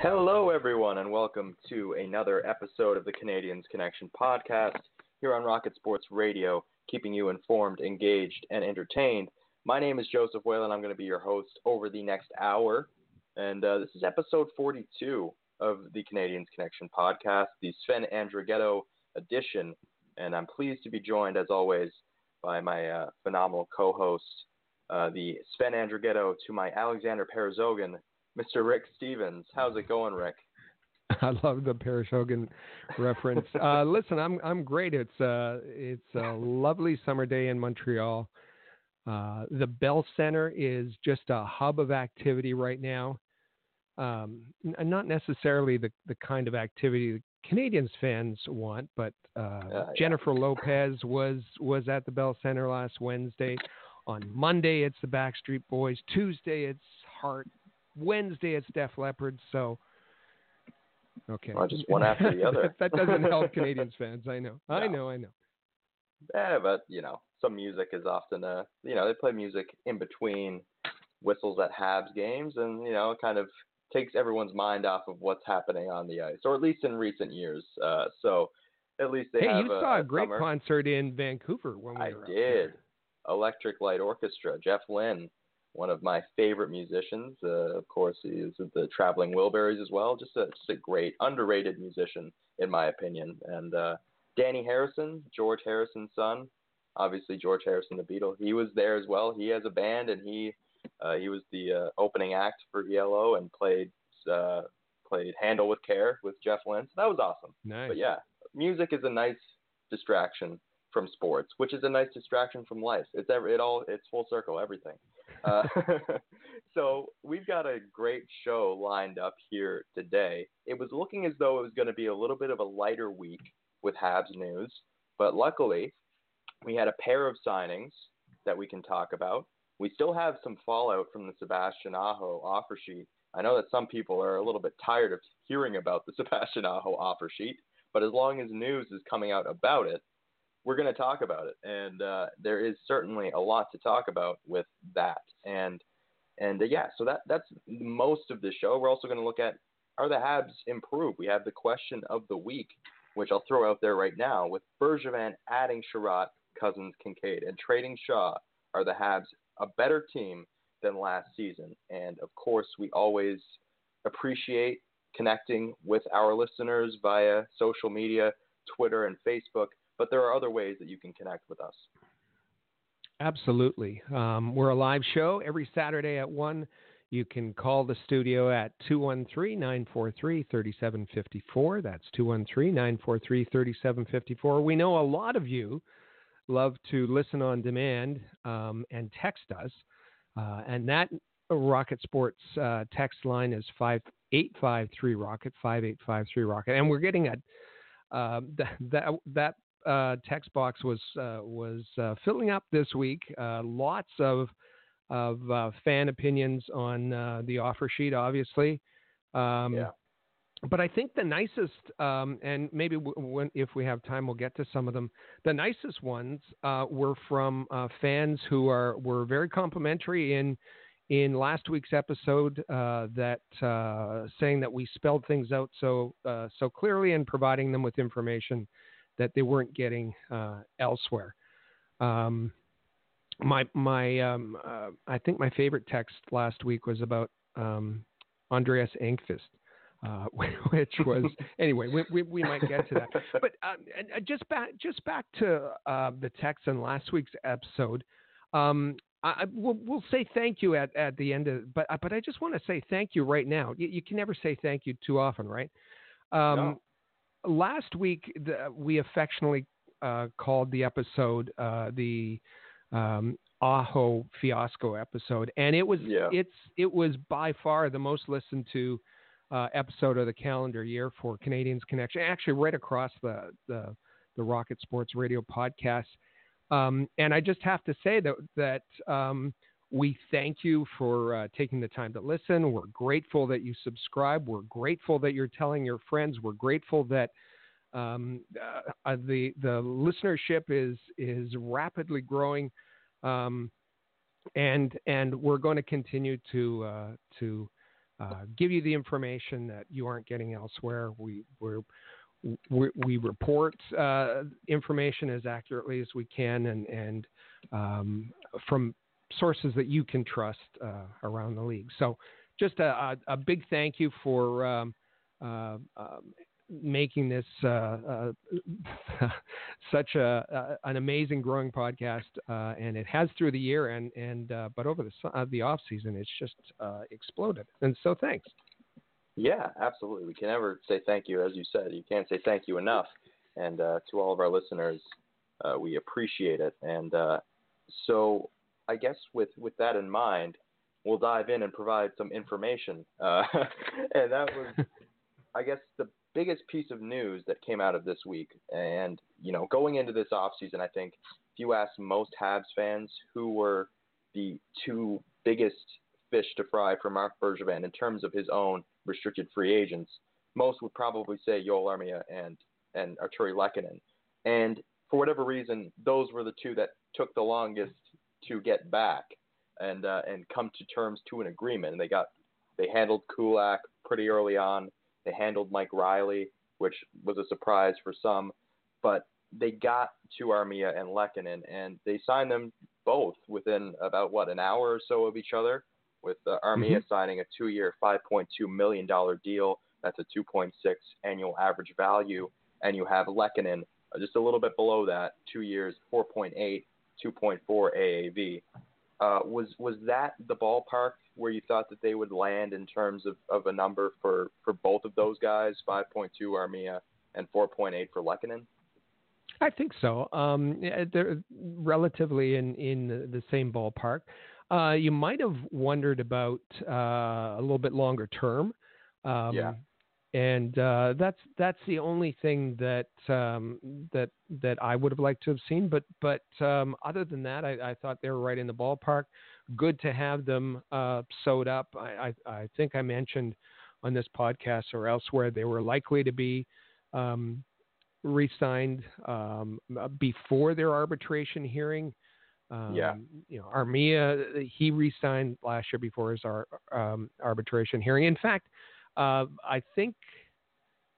Hello, everyone, and welcome to another episode of the Canadiens Connection podcast here on Rocket Sports Radio, keeping you informed, engaged, and entertained. My name is Joseph Whalen. I'm going to be your host over the next hour. And uh, this is episode 42 of the Canadiens Connection podcast, the Sven Andrighetto edition. And I'm pleased to be joined, as always, by my uh, phenomenal co host, uh, the Sven Andrighetto to my Alexander Perezhogin, Mr. Rick Stevens. How's it going, Rick? I love the Perezhogin reference. Uh, listen, I'm I'm great. It's uh it's a lovely summer day in Montreal. Uh, the Bell Center is just a hub of activity right now. Um, n- not necessarily the the kind of activity the Canadiens fans want, but uh, uh, Jennifer yeah. Lopez was was at the Bell Center last Wednesday. On Monday, it's the Backstreet Boys. Tuesday, it's Heart. Wednesday, it's Def Leppard. So Okay. Well, just one after the other. that doesn't help Canadiens fans. I know. No. I know. I know. Yeah, but you know, some music is often uh, you know, they play music in between whistles at Habs games, and you know, it kind of takes everyone's mind off of what's happening on the ice, or at least in recent years. Uh, so at least they hey, have. you a, saw a, a great summer. concert in Vancouver when we I were did. Electric Light Orchestra, Jeff Lynne one of my favorite musicians. Uh, of course, he is the Traveling Wilburys as well. Just a, just a great, underrated musician, in my opinion. And uh, Dhani Harrison, George Harrison's son, obviously George Harrison, the Beatle, he was there as well. He has a band, and he uh, he was the uh, opening act for ELO and played uh, played Handle with Care with Jeff Lynne. So that was awesome. Nice. But yeah, music is a nice distraction from sports, which is a nice distraction from life. It's every, it all it's full circle, everything. Uh, so we've got a great show lined up here today. It was looking as though it was going to be a little bit of a lighter week with Habs news, but luckily we had a pair of signings that we can talk about. We still have some fallout from the Sebastian Aho offer sheet. I know that some people are a little bit tired of hearing about the Sebastian Aho offer sheet, but as long as news is coming out about it, we're going to talk about it, and uh, there is certainly a lot to talk about with that. And and uh, yeah, so that that's most of the show. We're also going to look at are the Habs improved? We have the question of the week, which I'll throw out there right now. With Bergevin adding Chiarot, Cousins, Kincaid, and trading Shaw, are the Habs a better team than last season? And of course, we always appreciate connecting with our listeners via social media, Twitter and Facebook but there are other ways that you can connect with us. Absolutely. Um, we're a live show every Saturday at 1. You can call the studio at 213 943 3754. That's 213 943 3754. We know a lot of you love to listen on demand um, and text us. Uh, and that Rocket Sports uh, text line is 5853 Rocket, 5853 Rocket. And we're getting a uh, that, that, that uh, text box was uh, was uh, filling up this week. Uh, lots of of uh, fan opinions on uh, the offer sheet, obviously. Um, yeah. But I think the nicest, um, and maybe w- when, if we have time, we'll get to some of them. The nicest ones were from fans who are were very complimentary in in last week's episode that saying that we spelled things out so so clearly and providing them with information that they weren't getting uh, elsewhere. Um, my my um, uh, I think my favorite text last week was about um, Andreas Engqvist. Uh, which was anyway. We, we, we, might get to that, but uh, just back just back to uh, the text in last week's episode. Um, I, we'll, we'll, say thank you at, at the end of, but but I just want to say thank you right now. You, you, can never say thank you too often, right? Um, no last week the, we affectionately uh, called the episode uh, the um, Aho fiasco episode, and it was Yeah. it's it was by far the most listened to uh, episode of the calendar year for Canadiens Connection. Actually, right across the the, the Rocket Sports Radio podcast. Um, and I just have to say that that um, we thank you for uh, taking the time to listen. We're grateful that you subscribe. We're grateful that you're telling your friends. We're grateful that um, uh, uh, the the listenership is is rapidly growing, um, and and we're going to continue to uh, to uh, give you the information that you aren't getting elsewhere. We we're, we we report uh, information as accurately as we can, and and um, from sources that you can trust uh, around the league. So, just a, a, a big thank you for um, uh, um, making this uh, uh, such a, an amazing growing podcast, and it has through the year, and and but over the the off season, it's just exploded. And so, thanks. Yeah, absolutely. We can never say thank you, as you said. You can't say thank you enough. And uh, to all of our listeners, uh, we appreciate it. And uh, so, I guess with with that in mind, we'll dive in and provide some information. Uh, and that was, I guess, the biggest piece of news that came out of this week. And you know, going into this off season, I think if you ask most Habs fans who were the two biggest fish to fry for Marc Bergevin in terms of his own restricted free agents, most would probably say Joel Armia and and Artturi Lehkonen. And for whatever reason, those were the two that took the longest to get back and uh, and come to terms to an agreement. And they got they handled Kulak pretty early on. They handled Mike Reilly, which was a surprise for some, but they got to Armia and Lehkonen, and they signed them both within about what an hour or so of each other. With uh, Armia Mhm. signing a two-year, 5.2 million dollar deal, that's a 2.6 annual average value, and you have Lehkonen uh, just a little bit below that, two years, 4.8, 2.4 AAV. Uh, was was that the ballpark where you thought that they would land in terms of, of a number for, for both of those guys, 5.2 Armia and 4.8 for Lehkonen? I think so. Um, they're relatively in in the, the same ballpark. Uh, you might have wondered about uh, a little bit longer term. Um, Yeah. And uh, that's that's the only thing that um, that that I would have liked to have seen. But but um, other than that, I, I thought they were right in the ballpark. Good to have them uh, sewed up. I, I, I think I mentioned on this podcast or elsewhere they were likely to be um, re-signed um, before their arbitration hearing. Um, Yeah. You know, Armia, he re-signed last year before his ar- um, arbitration hearing. In fact, uh, I think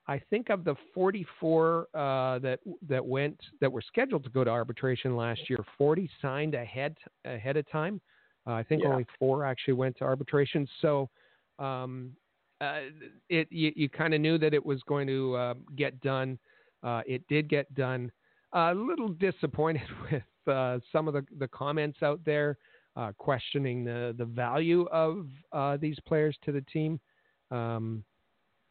I think of the 44 uh, that that went that were scheduled to go to arbitration last year, 40 signed ahead ahead of time. Uh, I think Yeah. only four actually went to arbitration. So um, uh, it you, you kind of knew that it was going to uh, get done. Uh, it did get done. a little disappointed with uh, some of the, the comments out there uh, questioning the, the value of uh, these players to the team. Um,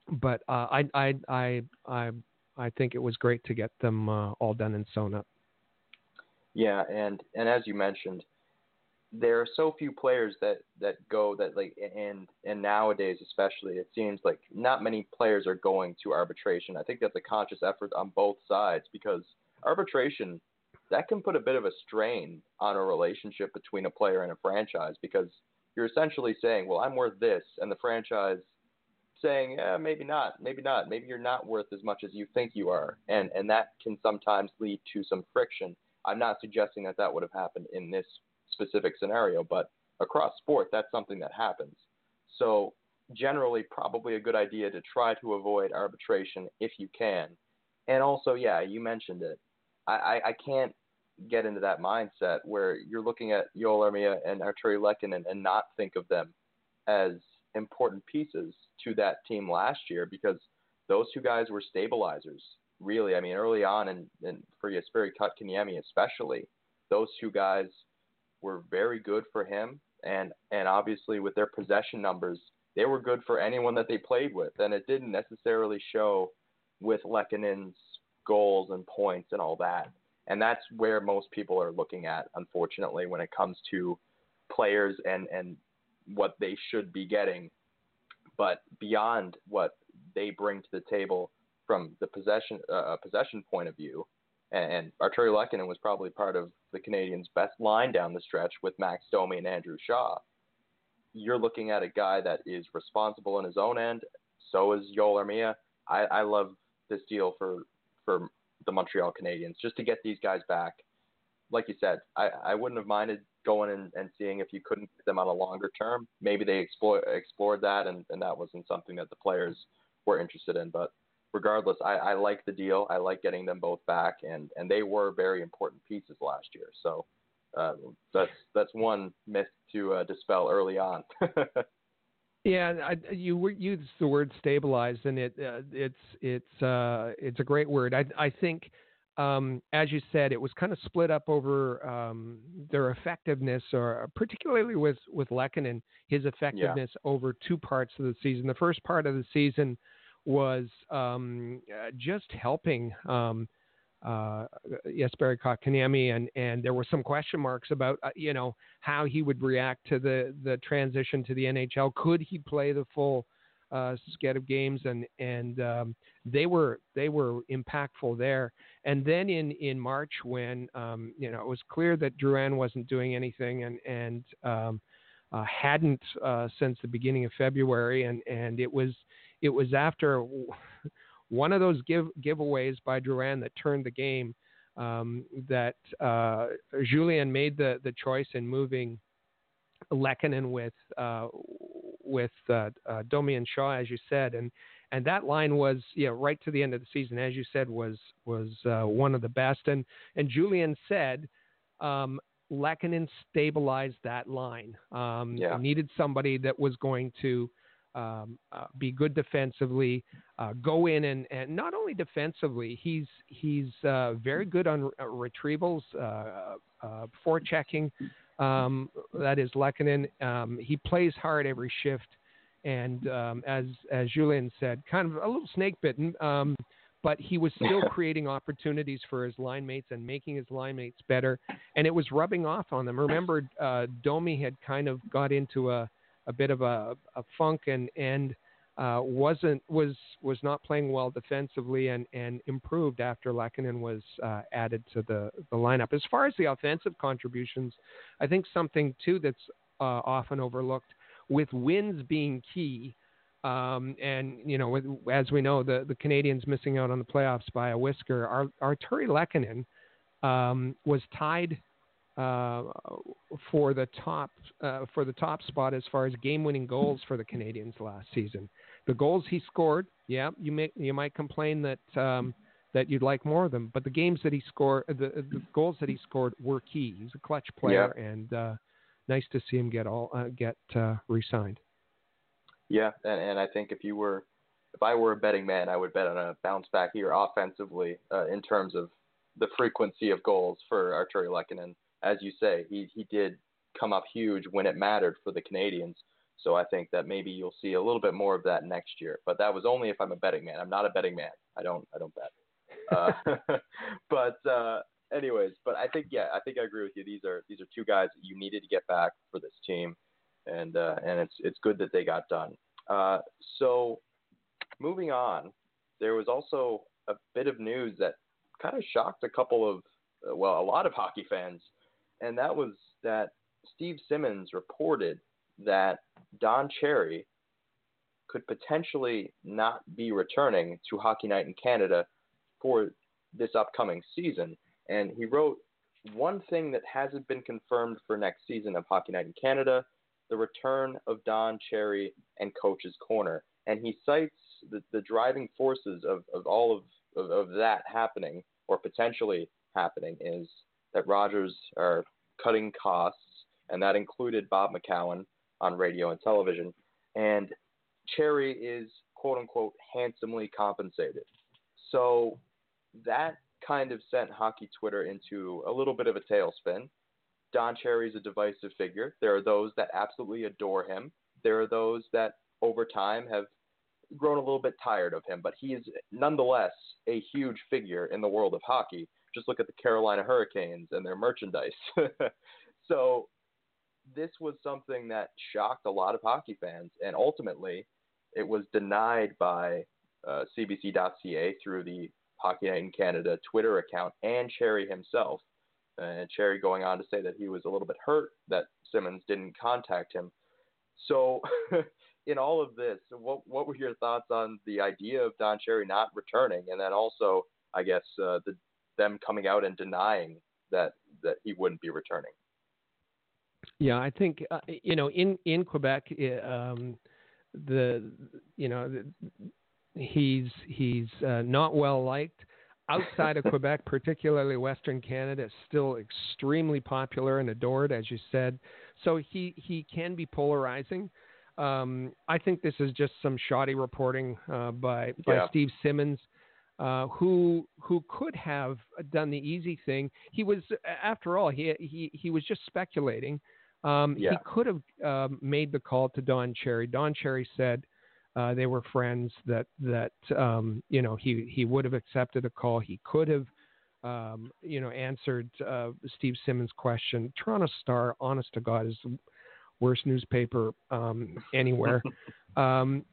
but uh, I, I, I, I, I think it was great to get them uh, all done and sewn up. Yeah, and and as you mentioned, there are so few players that that go that like and and nowadays especially it seems like not many players are going to arbitration. I think that's a conscious effort on both sides because arbitration that can put a bit of a strain on a relationship between a player and a franchise because you're essentially saying, well, I'm worth this, and the franchise saying, yeah, maybe not, maybe not, maybe you're not worth as much as you think you are, and and that can sometimes lead to some friction. I'm not suggesting that that would have happened in this specific scenario, but across sport, that's something that happens. So generally, probably a good idea to try to avoid arbitration if you can. And also, yeah, you mentioned it. I, I, I can't get into that mindset where you're looking at Joel Armia and Artturi Lehkonen and not think of them as important pieces to that team last year because those two guys were stabilizers. Really, I mean, early on, and, and for Jesperi Kotkaniemi especially, those two guys were very good for him, and and obviously with their possession numbers, they were good for anyone that they played with, and it didn't necessarily show with Lehkonen's goals and points and all that. and that's where most people are looking at, unfortunately, when it comes to players and and what they should be getting. But beyond what they bring to the table from the possession uh, possession point of view, and, and Artturi Lehkonen was probably part of the Canadiens' best line down the stretch with Max Domi and Andrew Shaw. You're looking at a guy that is responsible in his own end. So is Joel Armia. I, I love this deal for for the Montreal Canadiens just to get these guys back. Like you said, I, I wouldn't have minded going and, and seeing if you couldn't get them on a longer term. Maybe they explore, explored that and, and that wasn't something that the players were interested in. But regardless, I, I like the deal. I like getting them both back, and, and they were very important pieces last year. So uh, that's that's one myth to uh, dispel early on. Yeah, I, you used the word stabilized, and it uh, it's it's uh, it's a great word. I I think, um, as you said, it was kind of split up over um, their effectiveness, or particularly with with Lehkonen, his effectiveness yeah. over two parts of the season. The first part of the season was um, uh, just helping um, uh, Jesperi Kotkaniemi, and and there were some question marks about uh, you know how he would react to the the transition to the NHL. Could he play the full uh, set of games? And and um, they were they were impactful there. And then in in March, when um, you know it was clear that Drouin wasn't doing anything, and and um, uh, hadn't uh, since the beginning of February, and and it was it was after one of those give giveaways by Drouin that turned the game. Um, that uh, Julien made the the choice in moving Lehkonen with uh, with uh, uh, Domi and Shaw, as you said, and and that line was yeah right to the end of the season, as you said, was was uh, one of the best. And and Julien said. Um, stabilized that line. Um, yeah. Needed somebody that was going to um, uh, be good defensively, uh, go in and, and not only defensively, he's he's uh, very good on uh, retrievals, uh, uh, forechecking. Um, that is Lehkonen. Um, he plays hard every shift, and um, as as Julien said, kind of a little snake bitten. Um, but he was still creating opportunities for his line mates and making his line mates better, and it was rubbing off on them. Remember, uh, Domi had kind of got into a a bit of a, a funk and and uh, wasn't was was not playing well defensively and and improved after Lehkonen was uh, added to the the lineup. As far as the offensive contributions, I think something too that's uh, often overlooked with wins being key. Um, and you know, as we know, the the Canadiens missing out on the playoffs by a whisker. Our Artturi Lehkonen um, was tied uh, for the top uh, for the top spot as far as game-winning goals for the Canadiens last season. The goals he scored, yeah, you may you might complain that um, that you'd like more of them, but the games that he scored, the, the goals that he scored were key. He's a clutch player, yeah. and uh, nice to see him get all uh, get uh, re-signed. Yeah, and, and I think if you were if I were a betting man, I would bet on a bounce back here offensively uh, in terms of the frequency of goals for Artturi Lehkonen as you say, he he did come up huge when it mattered for the Canadiens. So I think that maybe you'll see a little bit more of that next year. But that was only if I'm a betting man. I'm not a betting man. I don't I don't bet. Uh, but uh, anyways, but I think yeah, I think I agree with you. These are these are two guys that you needed to get back for this team, and uh, and it's it's good that they got done. Uh, so moving on, there was also a bit of news that kind of shocked a couple of well a lot of hockey fans and that was that Steve Simmons reported that Don Cherry could potentially not be returning to Hockey Night in Canada for this upcoming season. And he wrote one thing that hasn't been confirmed for next season of Hockey Night in Canada the return of Don Cherry and Coach's Corner. And he cites the, the driving forces of, of all of, of, of that happening or potentially happening is that Rogers are cutting costs, and that included Bob McCown on radio and television. And Cherry is quote unquote handsomely compensated. So that kind of sent hockey Twitter into a little bit of a tailspin. Don Cherry is a divisive figure. There are those that absolutely adore him. There are those that over time have grown a little bit tired of him, but he is nonetheless a huge figure in the world of hockey just look at the Carolina Hurricanes and their merchandise. so this was something that shocked a lot of hockey fans, and ultimately, it was denied by uh, CBC.ca through the Hockey Night in Canada Twitter account and Cherry himself. And Cherry going on to say that he was a little bit hurt that Simmons didn't contact him. So, in all of this, what what were your thoughts on the idea of Don Cherry not returning, and then also, I guess, uh, the them coming out and denying that that he wouldn't be returning? Yeah, I think uh, you know in in Quebec, um, the you know the, he's he's uh, not well liked outside of Quebec, particularly Western Canada, still extremely popular and adored, as you said. So he he can be polarizing. Um, I think this is just some shoddy reporting uh, by by yeah. Steve Simmons, uh, who who could have done the easy thing. He was, after all, he he he was just speculating. Um, yeah. He could have um, made the call to Don Cherry. Don Cherry said uh, they were friends. That that um, you know he he would have accepted a call. He could have um, you know answered uh, Steve Simmons' question. Toronto Star, honest to God, is the worst newspaper um, anywhere. Um,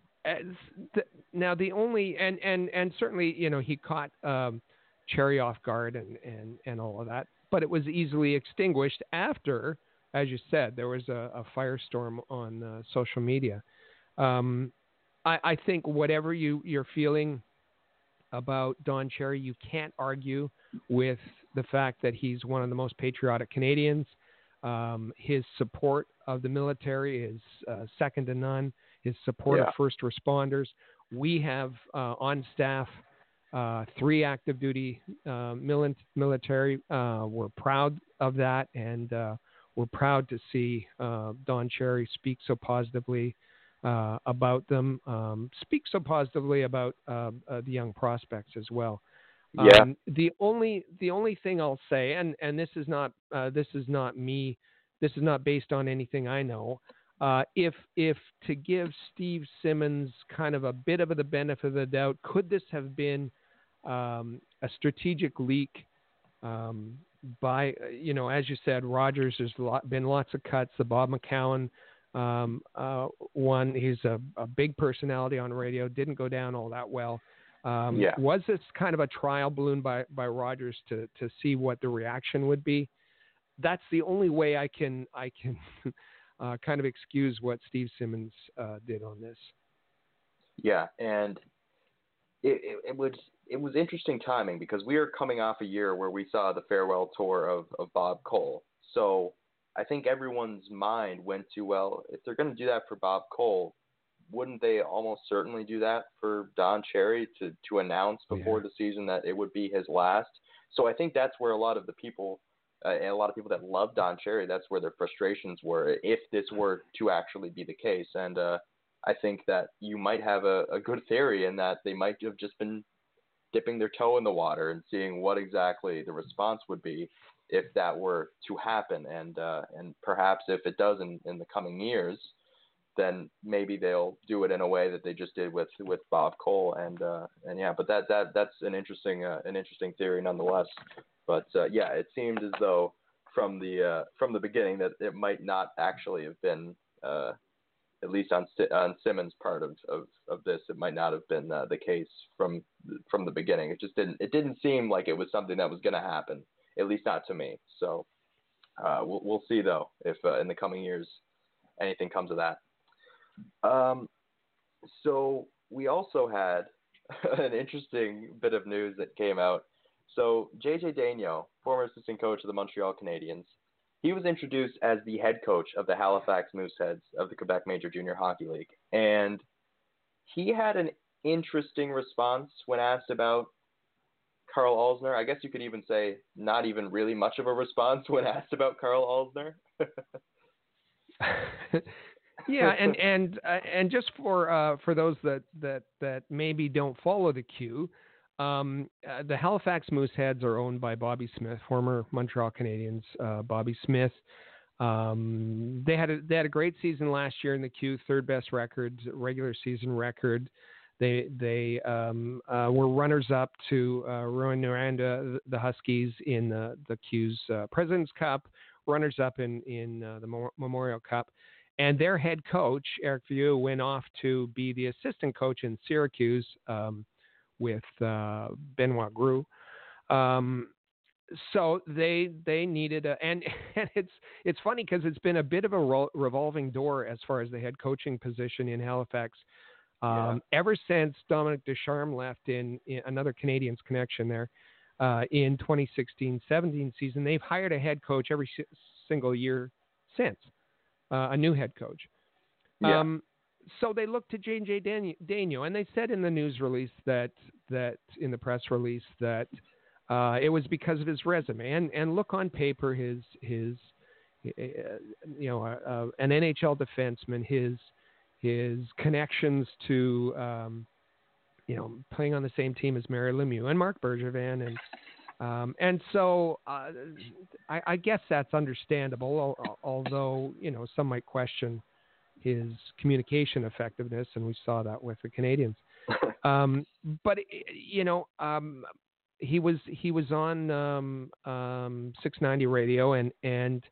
th- now the only and and and certainly you know he caught um, Cherry off guard and and and all of that, but it was easily extinguished after, as you said, there was a, a firestorm on uh, social media. Um, I, I think whatever you you're feeling about Don Cherry, you can't argue with the fact that he's one of the most patriotic Canadians. Um, his support of the military is uh, second to none. His support yeah. of first responders. We have uh, on staff uh, three active duty uh, military. Uh, we're proud of that, and uh, we're proud to see Don Cherry speak so positively uh, about them. Um, speak so positively about uh, uh, the young prospects as well. Yeah. Um, the only the only thing I'll say, and and this is not uh, this is not me, this is not based on anything I know. Uh, if if to give Steve Simmons kind of a bit of the benefit of the doubt, could this have been um, a strategic leak um, by you know as you said, Rogers? There's lot, been lots of cuts. The Bob McCown um, uh, one, he's a, a, big personality on radio. Didn't go down all that well. Um, yeah. Was this kind of a trial balloon by by Rogers to to see what the reaction would be? That's the only way I can I can uh, kind of excuse what Steve Simmons uh, did on this. Yeah, and it, it, it was it was interesting timing because we are coming off a year where we saw the farewell tour of, of Bob Cole. So I think everyone's mind went to, well, if they're going to do that for Bob Cole, wouldn't they almost certainly do that for Don Cherry to, to announce before yeah. the season that it would be his last? So I think that's where a lot of the people, uh, and a lot of people that love Don Cherry, that's where their frustrations were if this were to actually be the case. And uh, I think that you might have a, a good theory in that they might have just been dipping their toe in the water and seeing what exactly the response would be if that were to happen, and uh, and perhaps if it does in, in the coming years, then maybe they'll do it in a way that they just did with with Bob Cole, and uh, and yeah, but that that that's an interesting uh, an interesting theory nonetheless. But uh, yeah, it seemed as though from the uh, from the beginning that it might not actually have been. At least on on Simmons' part of, of, of this, it might not have been uh, the case from from the beginning. It just didn't it didn't seem like it was something that was going to happen at least not to me. So uh, we'll, we'll see though if uh, in the coming years anything comes of that. Um, so we also had an interesting bit of news that came out. So JJ Daigneault, former assistant coach of the Montreal Canadiens, he was introduced as the head coach of the Halifax Mooseheads of the Quebec Major Junior Hockey League, and he had an interesting response when asked about Carl Alzner. I guess you could even say not even really much of a response when asked about Carl Alzner. yeah, and and uh, and just for uh, for those that that that maybe don't follow the queue, um, uh, the Halifax Mooseheads are owned by Bobby Smith, former Montreal Canadiens. Uh, Bobby Smith. Um, they had a, they had a great season last year in the queue, third best record, regular season record. They they um, uh, were runners up to uh, Rouyn-Noranda, the Huskies in the the Q's uh, President's Cup, runners up in in uh, the Memorial Cup, and their head coach Eric Veilleux went off to be the assistant coach in Syracuse um, with uh, Benoit Groulx. Um, so they they needed a and and it's it's funny because it's been a bit of a ro- revolving door as far as the head coaching position in Halifax. Um, yeah. Ever since Dominique Ducharme left in, in another Canadiens connection there uh, in 2016-17 season, they've hired a head coach every si- single year since, uh, a new head coach. Yeah. Um, so they looked to J.J. Daigneault, and they said in the news release that that in the press release that uh, it was because of his resume, and and look on paper his his uh, you know uh, uh an NHL defenseman, his his connections to um, you know playing on the same team as Mario Lemieux and Marc Bergevin, and um, and so uh, I, I, guess that's understandable. Although you know some might question his communication effectiveness, and we saw that with the Canadiens. Um, but you know, um, he was he was on um, um, 690 radio and and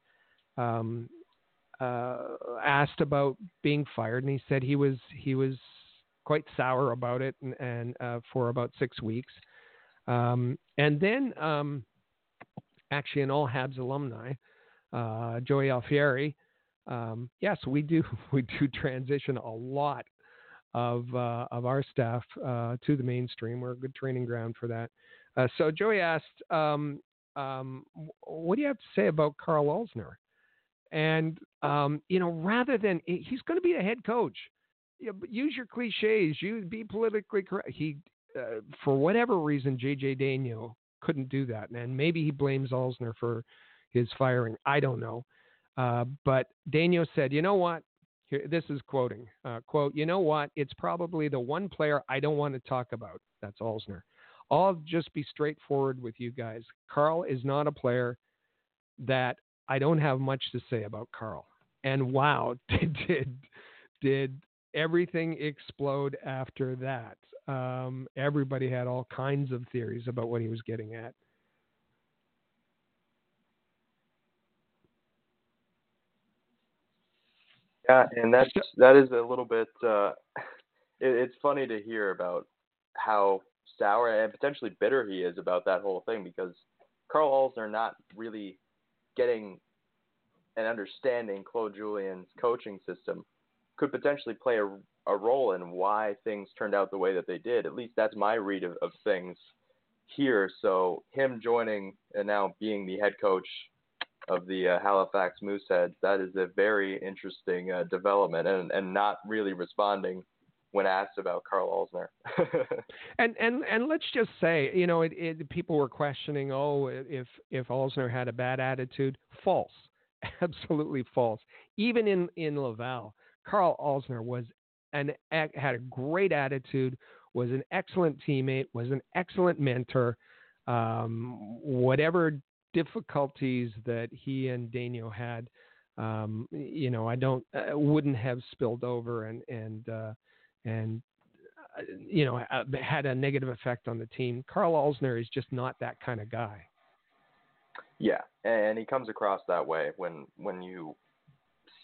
um, uh, asked about being fired, and he said he was he was quite sour about it, and, and uh, for about six weeks, um, and then um, actually an All Habs alumni, uh, Joey Alfieri. Um, yes, we do we do transition a lot of uh, of our staff uh, to the mainstream. We're a good training ground for that. Uh, so Joey asked, um, um, "What do you have to say about Carl Alzner?" And um, you know, rather than he's going to be a head coach, you know, use your cliches, you be politically correct. He, uh, for whatever reason, JJ Daigneault couldn't do that, and maybe he blames Alzner for his firing. I don't know, uh, but Daigneault said, "You know what? Here, this is quoting. Uh, quote, you know what? It's probably the one player I don't want to talk about. That's Alzner. I'll just be straightforward with you guys. Carl is not a player that I don't have much to say about Carl. And wow, did did, did everything explode after that? Um, everybody had all kinds of theories about what he was getting at. Yeah, and that's that is a little bit. Uh, it, it's funny to hear about how sour and potentially bitter he is about that whole thing because Carl Alzner not really getting and understanding Claude Julien's coaching system could potentially play a, a role in why things turned out the way that they did. At least that's my read of, of things here. So him joining and now being the head coach of the uh, Halifax Mooseheads, that is a very interesting uh, development and, and not really responding when asked about Carl Alzner. and and and let's just say, you know, it, it, people were questioning, oh, if if Alzner had a bad attitude, false, absolutely false. Even in in Laval, Carl Alzner was an had a great attitude, was an excellent teammate, was an excellent mentor. Um, whatever difficulties that he and Daigneault had, um, you know, I don't uh, wouldn't have spilled over and and uh, and uh, you know uh, had a negative effect on the team. Carl Alzner is just not that kind of guy. Yeah, and he comes across that way when when you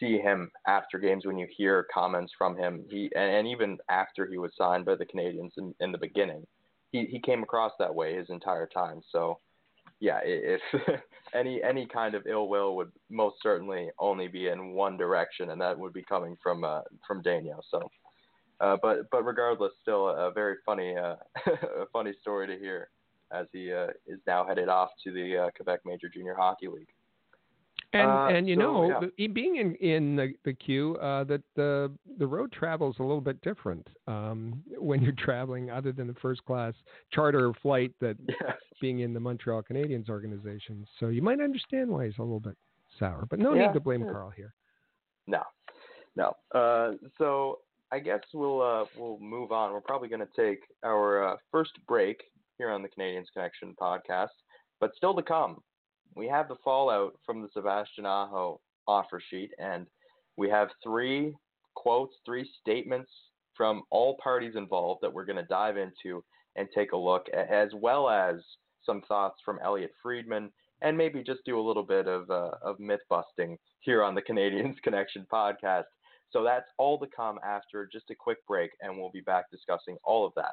see him after games, when you hear comments from him. He and, and even after he was signed by the Canadiens in, in the beginning, he he came across that way his entire time. So yeah, if any any kind of ill will would most certainly only be in one direction, and that would be coming from uh, from Daigneault. So uh, but but regardless, still a very funny uh, a funny story to hear as he uh, is now headed off to the uh, Quebec Major Junior Hockey League. And uh, and you so, know, yeah. being in in the the Q, uh, that the the road travel is a little bit different um, when you're traveling, other than the first class charter flight that yes. being in the Montreal Canadiens organization. So you might understand why he's a little bit sour, but no yeah. need to blame Carl here. No, no. Uh, so I guess we'll uh, we'll move on. We're probably going to take our uh, first break here on the Canadiens Connection podcast, but still to come, we have the fallout from the Sebastian Aho offer sheet, and we have three quotes, three statements from all parties involved that we're going to dive into and take a look, as well as some thoughts from Elliotte Friedman, and maybe just do a little bit of, uh, of myth busting here on the Canadiens Connection podcast. So that's all to come after just a quick break, and we'll be back discussing all of that.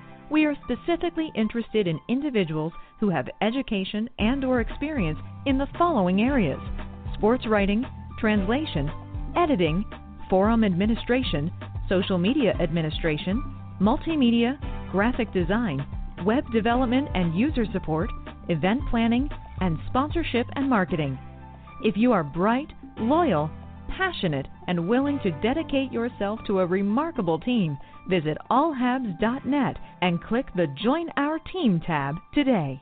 We are specifically interested in individuals who have education and or experience in the following areas: sports writing, translation, editing, forum administration, social media administration, multimedia, graphic design, web development and user support, event planning, and sponsorship and marketing. If you are bright, loyal, passionate, and willing to dedicate yourself to a remarkable team, visit allhabs.net and click the Join Our Team tab today.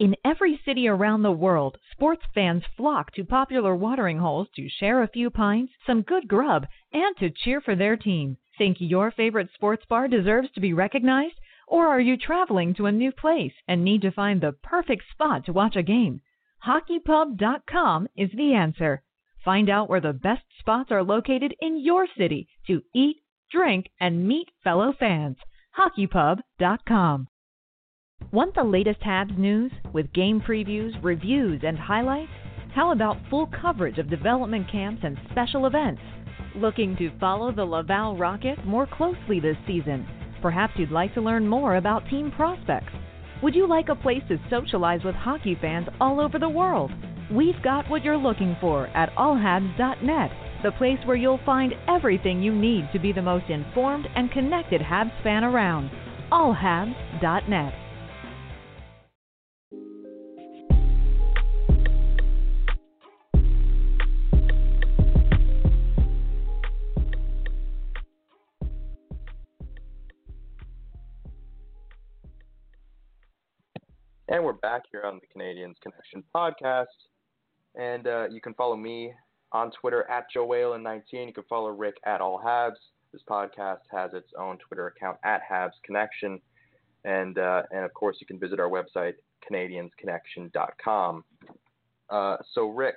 In every city around the world, sports fans flock to popular watering holes to share a few pints, some good grub, and to cheer for their team. Think your favorite sports bar deserves to be recognized? Or are you traveling to a new place and need to find the perfect spot to watch a game? HockeyPub.com is the answer. Find out where the best spots are located in your city to eat, drink, and meet fellow fans. HockeyPub.com. Want the latest Habs news with game previews, reviews, and highlights? How about full coverage of development camps and special events? Looking to follow the Laval Rocket more closely this season? Perhaps you'd like to learn more about team prospects. Would you like a place to socialize with hockey fans all over the world? We've got what you're looking for at allhabs.net, the place where you'll find everything you need to be the most informed and connected Habs fan around. allhabs.net. And we're back here on the Canadiens Connection podcast. And uh, you can follow me on Twitter at JoeWhalen19. You can follow Rick at All Habs. This podcast has its own Twitter account at Habs Connection. And, uh, and of course, you can visit our website, CanadiansConnection.com. Uh, so, Rick,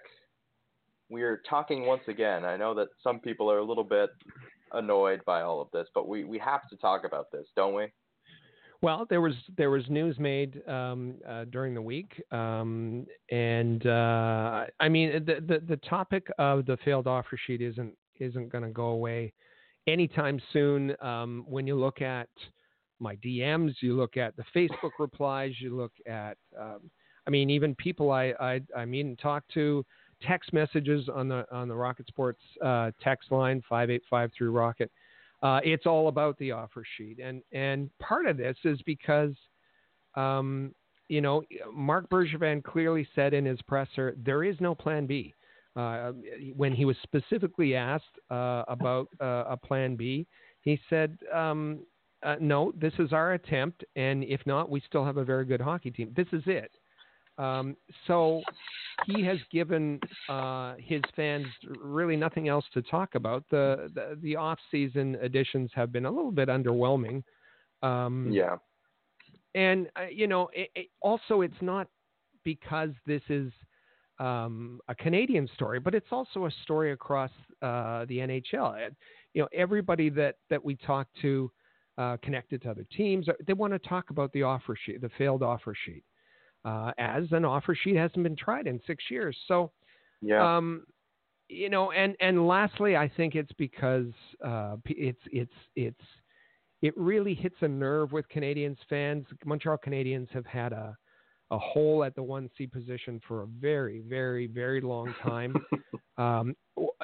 we're talking once again. I know that some people are a little bit annoyed by all of this, but we, we have to talk about this, don't we? Well, there was there was news made um, uh, during the week, um, and uh, I mean the, the, the topic of the failed offer sheet isn't isn't going to go away anytime soon. Um, when you look at my DMs, you look at the Facebook replies, you look at, um, I mean, even people I I, I mean talk to, text messages on the on the Rocket Sports uh, text line five eight five through Rocket uh, it's all about the offer sheet, and and part of this is because, um, you know, Marc Bergevin clearly said in his presser there is no Plan B. Uh, when he was specifically asked uh, about uh, a Plan B, he said, um, uh, "No, this is our attempt, and if not, we still have a very good hockey team. This is it." Um, so he has given uh, his fans really nothing else to talk about. The the, the off season additions have been a little bit underwhelming. Um, yeah, and uh, you know, it, it, also it's not because this is um, a Canadian story, but it's also a story across uh, the NHL. You know, everybody that that we talk to. Uh, connected to other teams, they want to talk about the offer sheet, the failed offer sheet uh, as an offer sheet hasn't been tried in six years. So, yeah. Um, you know, and and lastly, I think it's because uh, it's it's it's it really hits a nerve with Canadiens fans. Montreal Canadiens have had a a hole at the one C position for a very, very, very long time. um,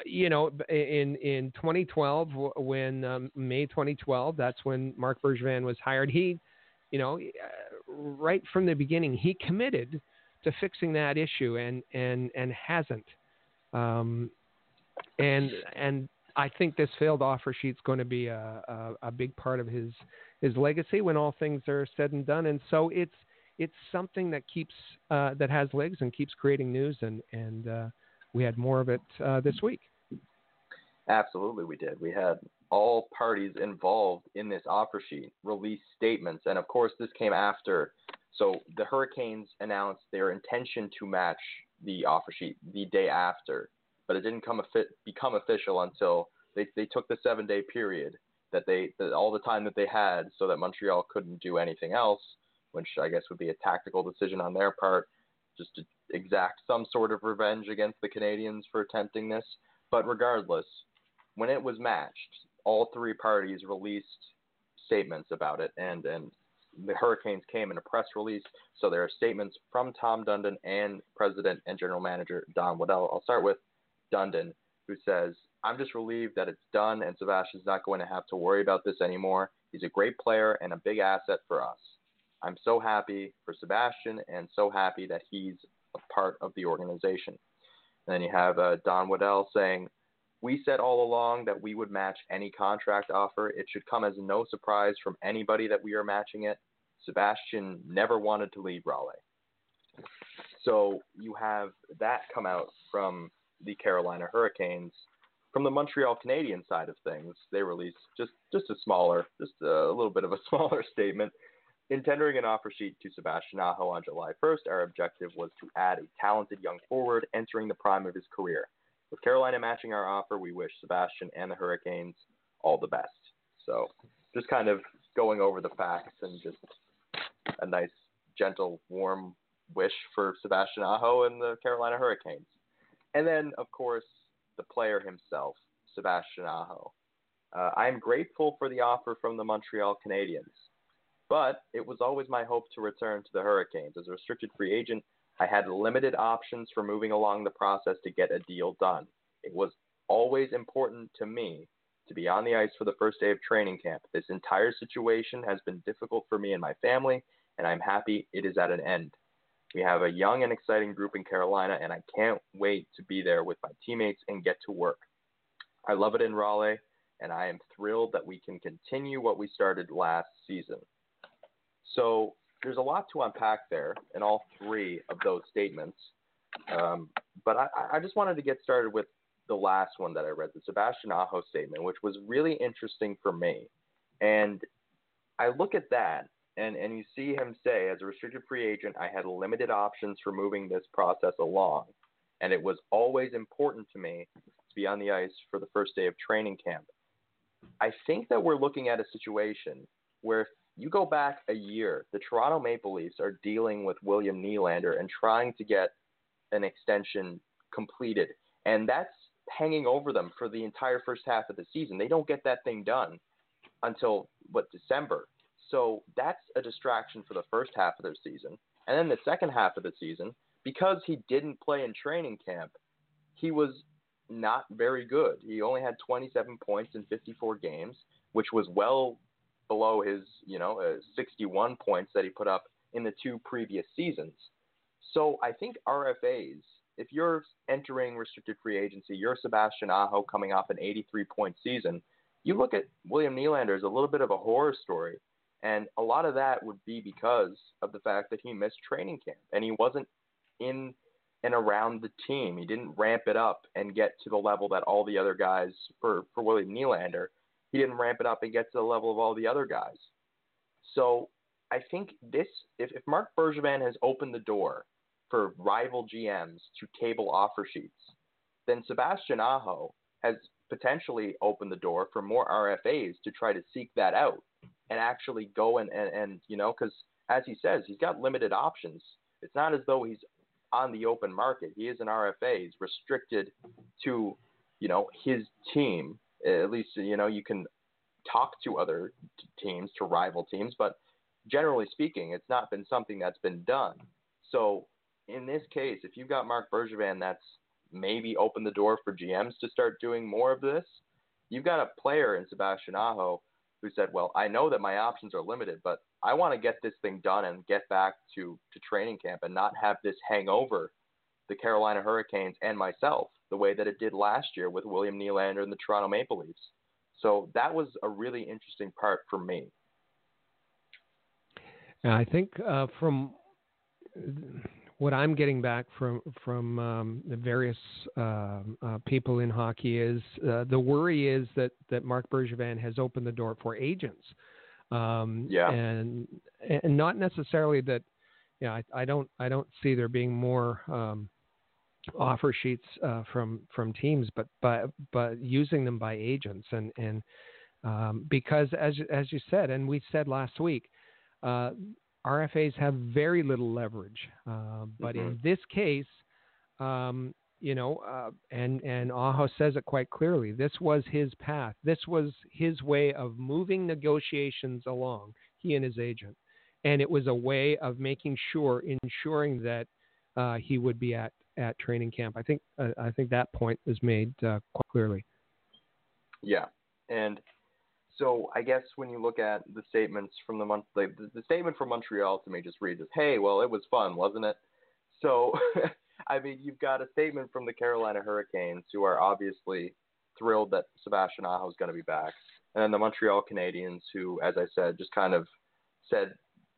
you know, in in 2012, when um, May 2012, that's when Marc Bergevin was hired. He, you know, right from the beginning, he committed to fixing that issue and and and hasn't. Um, and and I think this failed offer sheet is going to be a, a, a big part of his his legacy when all things are said and done. And so it's it's something that keeps uh, that has legs and keeps creating news. And and uh, we had more of it uh, this week. Absolutely, we did. We had all parties involved in this offer sheet released statements, and of course, this came after. So the Hurricanes announced their intention to match the offer sheet the day after, but it didn't come become official until they, they took the seven day period that they that all the time that they had so that Montreal couldn't do anything else, which I guess would be a tactical decision on their part, just to exact some sort of revenge against the Canadiens for attempting this. But regardless, when it was matched, all three parties released statements about it, and and the Hurricanes came in a press release. So there are statements from Tom Dundon and President and General Manager Don Waddell. I'll start with Dundon, who says, I'm just relieved that it's done and Sebastian's not going to have to worry about this anymore. He's a great player and a big asset for us. I'm so happy for Sebastian and so happy that he's a part of the organization. And then you have uh, Don Waddell saying, We said all along that we would match any contract offer. It should come as no surprise from anybody that we are matching it. Sebastian never wanted to leave Raleigh. So you have that come out from the Carolina Hurricanes from the Montreal Canadiens side of things, they released just just a smaller, just a little bit of a smaller statement. In tendering an offer sheet to Sebastian Aho on July 1st, our objective was to add a talented young forward entering the prime of his career. With Carolina matching our offer, we wish Sebastian and the Hurricanes all the best. So, just kind of going over the facts and just a nice, gentle, warm wish for Sebastian Aho and the Carolina Hurricanes. And then, of course, the player himself, Sebastian Aho. Uh, I am grateful for the offer from the Montreal Canadiens, but it was always my hope to return to the Hurricanes. As a restricted free agent, I had limited options for moving along the process to get a deal done. It was always important to me to be on the ice for the first day of training camp. This entire situation has been difficult for me and my family, and I'm happy it is at an end. We have a young and exciting group in Carolina, and I can't wait to be there with my teammates and get to work. I love it in Raleigh, and I am thrilled that we can continue what we started last season. So there's a lot to unpack there in all three of those statements. Um, but I, I, just wanted to get started with the last one that I read, the Sebastian Aho statement, which was really interesting for me. And I look at that and and you see him say, as a restricted free agent, I had limited options for moving this process along, and it was always important to me to be on the ice for the first day of training camp. I think that we're looking at a situation where you go back a year, the Toronto Maple Leafs are dealing with William Nylander and trying to get an extension completed, and that's hanging over them for the entire first half of the season. They don't get that thing done until what December so that's a distraction for the first half of their season. And then the second half of the season, because he didn't play in training camp, he was not very good. He only had 27 points in 54 games, which was well below his, you know, uh, 61 points that he put up in the two previous seasons. So I think RFAs, if you're entering restricted free agency, you're Sebastian Aho coming off an 83 point season. You look at William Nylander as a little bit of a horror story and a lot of that would be because of the fact that he missed training camp and he wasn't in and around the team. He didn't ramp it up and get to the level that all the other guys for, for William Nylander, he didn't ramp it up and get to the level of all the other guys. So I think this if, if Marc Bergevin has opened the door for rival GMs to table offer sheets, then Sebastian Aho has potentially opened the door for more RFAs to try to seek that out and actually go and, and, and you know, because as he says, he's got limited options. It's not as though he's on the open market. He is an RFA. He's restricted to, you know, his team. At least, you know, you can talk to other teams, to rival teams, but generally speaking, it's not been something that's been done. So in this case, if you've got Marc Bergevin that's maybe opened the door for GMs to start doing more of this, you've got a player in Sebastian Aho who said, "Well, I know that my options are limited, but I want to get this thing done and get back to to training camp and not have this hang over the Carolina Hurricanes and myself the way that it did last year with William Nylander and the Toronto Maple Leafs." So that was a really interesting part for me. I think uh, from what I'm getting back from from um, the various uh, uh, people in hockey is uh, the worry is that that Marc Bergevin has opened the door for agents. Um, yeah. And and not necessarily that. Yeah, I, I don't I don't see there being more um, offer sheets uh, from from teams, but but but using them by agents and and um, because as as you said and we said last week. Uh, RFAs have very little leverage, uh, but mm-hmm. in this case, um, you know, uh, and and Aho says it quite clearly. This was his path. This was his way of moving negotiations along. He and his agent, and it was a way of making sure, ensuring that uh, he would be at at training camp. I think uh, I think that point is made uh, quite clearly. Yeah, and so I guess when you look at the statements from the month, the, the statement from Montreal to me just reads as, "Hey, well, it was fun, wasn't it?" So, I mean, you've got a statement from the Carolina Hurricanes, who are obviously thrilled that Sebastian Aho is going to be back, and then the Montreal Canadiens, who, as I said, just kind of said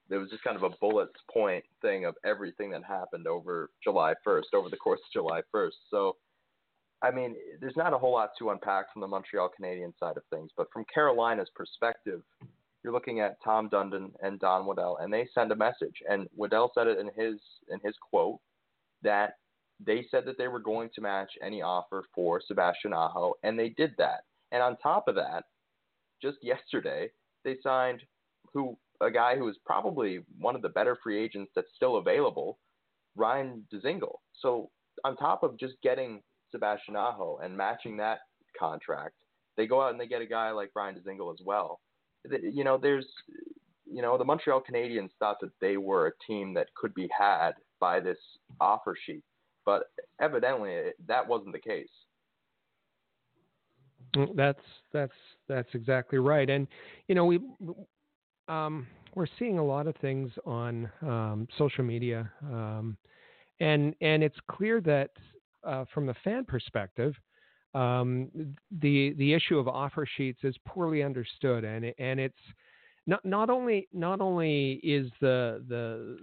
there was just kind of a bullet point thing of everything that happened over July 1st, over the course of July 1st. So I mean, there's not a whole lot to unpack from the Montreal Canadien side of things, but from Carolina's perspective, you're looking at Tom Dundon and Don Waddell, and they send a message. And Waddell said it in his in his quote that they said that they were going to match any offer for Sebastian Aho, and they did that. And on top of that, just yesterday, they signed who a guy who is probably one of the better free agents that's still available, Ryan Dzingel. So on top of just getting Sebastian Aho and matching that contract, they go out and they get a guy like Ryan Dzingel as well. You know, there's, you know, the Montreal Canadiens thought that they were a team that could be had by this offer sheet, but evidently eh, that wasn't the case. That's that's that's exactly right, and you know we um, we're seeing a lot of things on um, social media, um, and and it's clear that uh, from the fan perspective, um, the the issue of offer sheets is poorly understood, and and it's not not only not only is the the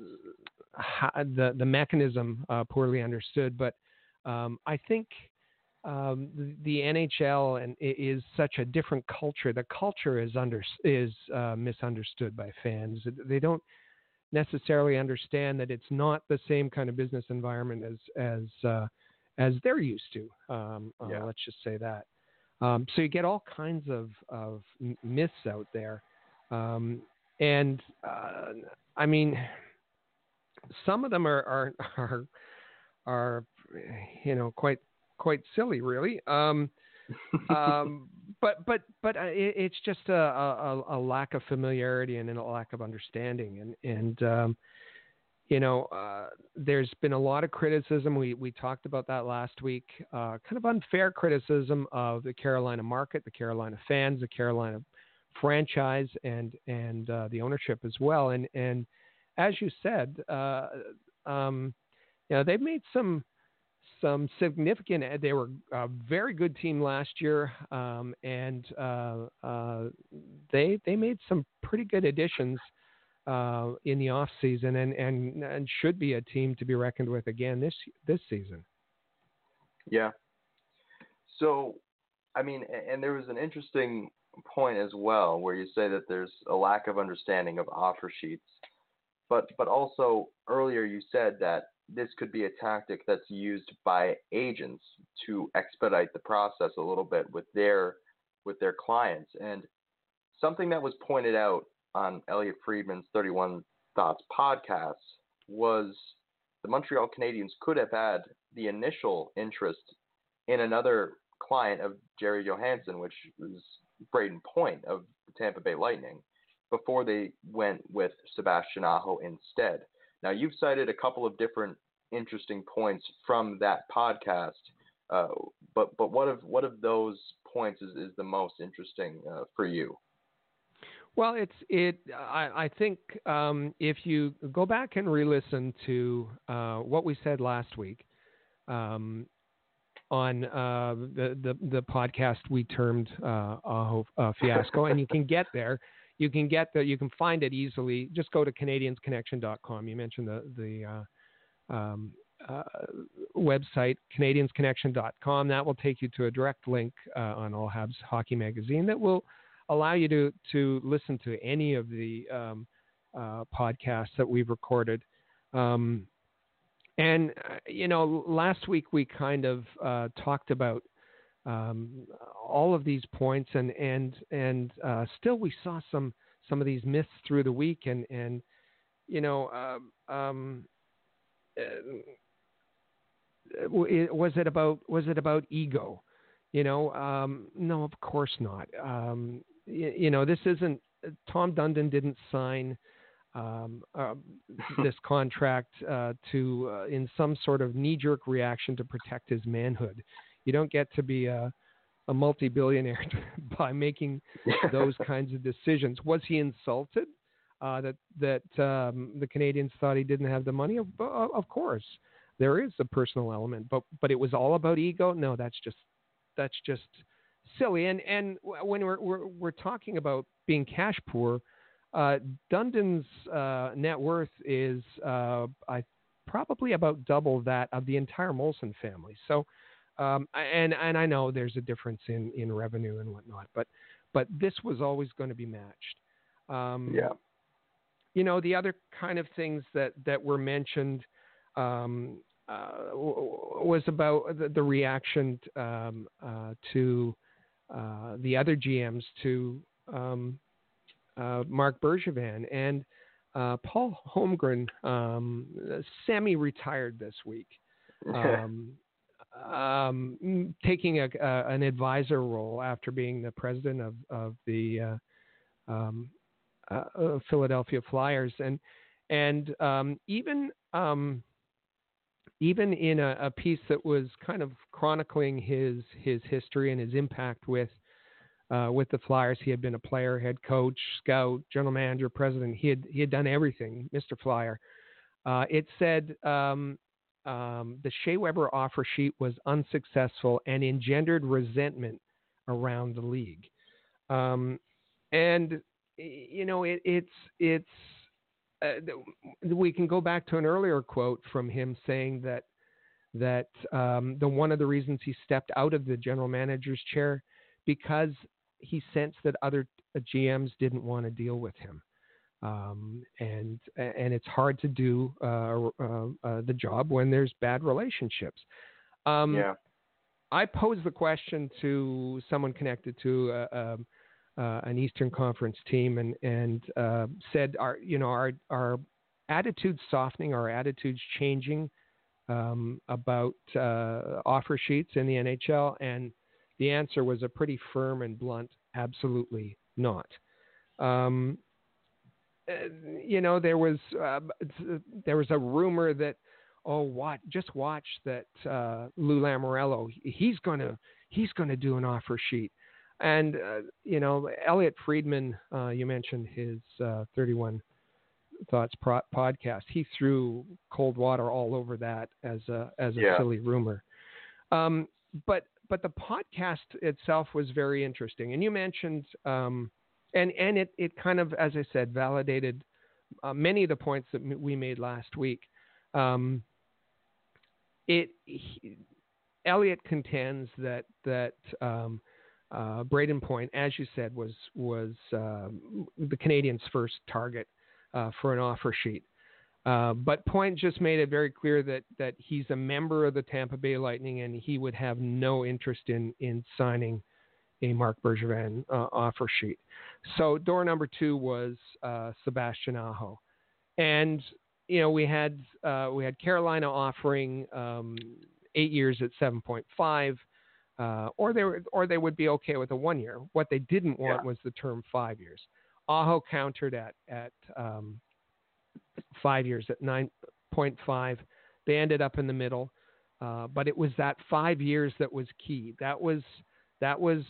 the the mechanism uh, poorly understood, but um, I think um, the, the, NHL and is such a different culture. The culture is under is uh, misunderstood by fans. They don't necessarily understand that it's not the same kind of business environment as as uh, as they're used to. Um, uh. Let's just say that. Um, so you get all kinds of, of myths out there. Um, and uh, I mean, some of them are, are, are, are, you know, quite, quite silly, really. Um, um, but, but, but uh, it, it's just a, a, a, lack of familiarity and a lack of understanding. And, and, um, you know, uh, there's been a lot of criticism. We we talked about that last week. Uh, kind of unfair criticism of the Carolina market, the Carolina fans, the Carolina franchise, and and uh, the ownership as well. And and as you said, uh, um, you know, they've made some some significant. They were a very good team last year, um, and uh, uh, they they made some pretty good additions uh, in the off season and, and and should be a team to be reckoned with again this this season. Yeah. So, I mean, and there was an interesting point as well where you say that there's a lack of understanding of offer sheets, but but also earlier you said that this could be a tactic that's used by agents to expedite the process a little bit with their with their clients and something that was pointed out on Elliotte Friedman's 31 Thoughts podcast was the Montreal Canadiens could have had the initial interest in another client of Gerry Johannson, which was Brayden Point of the Tampa Bay Lightning, before they went with Sebastian Aho instead. Now, you've cited a couple of different interesting points from that podcast, uh, but but what of what of those points is, is the most interesting uh, for you? Well, it's it. I, I think um, if you go back and re-listen to uh, what we said last week um, on uh, the, the, the podcast we termed uh, Aho uh, Fiasco, and you can get there. You can get the you can find it easily. Just go to CanadiensConnection.com. You mentioned the the uh, um, uh, website CanadiensConnection.com. That will take you to a direct link uh, on All Habs Hockey Magazine that will allow you to to listen to any of the um, uh, podcasts that we've recorded. Um, and uh, you know, last week we kind of uh, talked about um, all of these points, and and and uh, still we saw some some of these myths through the week, and and you know, um, um uh, was it about was it about ego? You know, um, no, of course not. Um, you, you, know, this isn't Tom Dundon didn't sign um, uh, this contract uh, to uh, in some sort of knee jerk reaction to protect his manhood. You don't get to be a, a multi billionaire by making those kinds of decisions. Was he insulted uh, that that um, the Canadiens thought he didn't have the money? Of, of course, there is a personal element, but but it was all about ego. No, that's just that's just silly. And and when we're we're, we're talking about being cash poor uh, Dundon's uh, net worth is uh, I, probably about double that of the entire Molson family. So, um, and and I know there's a difference in, in revenue and whatnot, but but this was always going to be matched. Um, yeah. You know the other kind of things that that were mentioned um, uh, was about the, the reaction um, uh, to uh, the other GMs to um, uh, Marc Bergevin and uh, Paul Holmgren um, semi-retired this week, um, um, taking a, a, an advisor role after being the president of of the uh, um, uh, Philadelphia Flyers, and and um, even um, even in a, a, piece that was kind of chronicling his his history and his impact with uh, with the Flyers. He had been a player, head coach, scout, general manager, president. He had he had done everything, Mr. Flyer. Uh, it said um, the Shea Weber offer sheet was unsuccessful and engendered resentment around the league. Um, and you know, it, it's it's uh, we can go back to an earlier quote from him saying that that um, the one of the reasons he stepped out of the general manager's chair because he sensed that other uh, GMs didn't want to deal with him. Um, and and it's hard to do uh, uh, uh, the job when there's bad relationships. Um, yeah. I posed the question to someone connected to uh, um, uh, an Eastern Conference team, and and said, "Are you know our our attitudes softening? Our attitudes changing um, about offer sheets in the NHL?" And the answer was a pretty firm and blunt absolutely not. Um, uh, you know, there was uh, there was a rumor that oh, what just watch that uh, Lou Lamoriello he's gonna he's gonna do an offer sheet, and uh, you know Elliotte Friedman uh, you mentioned his uh, 31 Thoughts pro- podcast he threw cold water all over that as a as a yeah. silly rumor. Um, but but the podcast itself was very interesting. And you mentioned, um, and and it it kind of, as I said, validated uh, many of the points that we made last week. Um, it he, Elliotte contends that that um, uh, Brayden Point, as you said, was was uh, the Canadiens' first target uh, for an offer sheet. Uh, but Point just made it very clear that that he's a member of the Tampa Bay Lightning and he would have no interest in in signing a Marc Bergevin uh, offer sheet. So door number two was uh, Sebastian Aho, and you know we had uh, we had Carolina offering um, eight years at seven point five. Uh, or they were, or they would be okay with a one year. What they didn't want yeah. was the term five years. Aho countered at at um, five years at 9.5. They ended up in the middle, uh, but it was that five years that was key. That was that was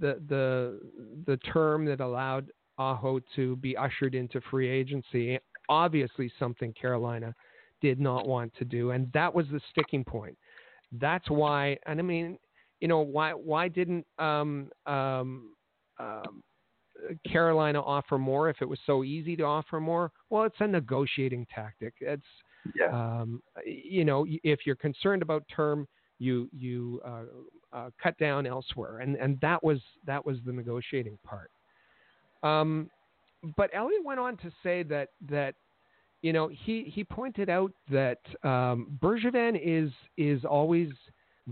the the the term that allowed Aho to be ushered into free agency. Obviously, something Carolina did not want to do, and that was the sticking point. That's why, and I mean, you know, why why didn't um, um, um, Carolina offer more if it was so easy to offer more? Well, it's a negotiating tactic. It's Yeah. um, you know, if you're concerned about term, you you uh, uh, cut down elsewhere, and and that was that was the negotiating part. Um, but Elliotte went on to say that that you know he he pointed out that um, Bergevin is is always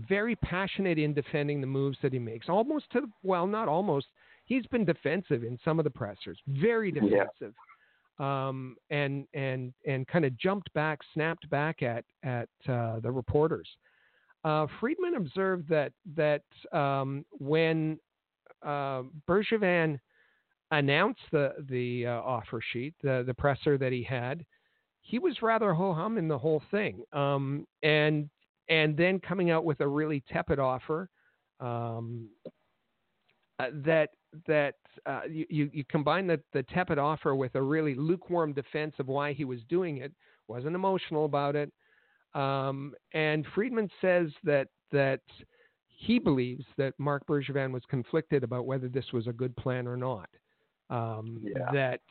very passionate in defending the moves that he makes, almost to well, not almost. He's been defensive in some of the pressers, very Yeah. defensive um, and and and kind of jumped back, snapped back at at uh, the reporters. Uh, Friedman observed that that um, when uh, Bergevin announced the the uh, offer sheet, the the presser that he had, he was rather ho hum in the whole thing, um, and and then coming out with a really tepid offer. Um, uh, that that uh, you, you combine the, the tepid offer with a really lukewarm defense of why he was doing it, wasn't emotional about it, um, and Friedman says that that he believes that Marc Bergevin was conflicted about whether this was a good plan or not. Um, Yeah. That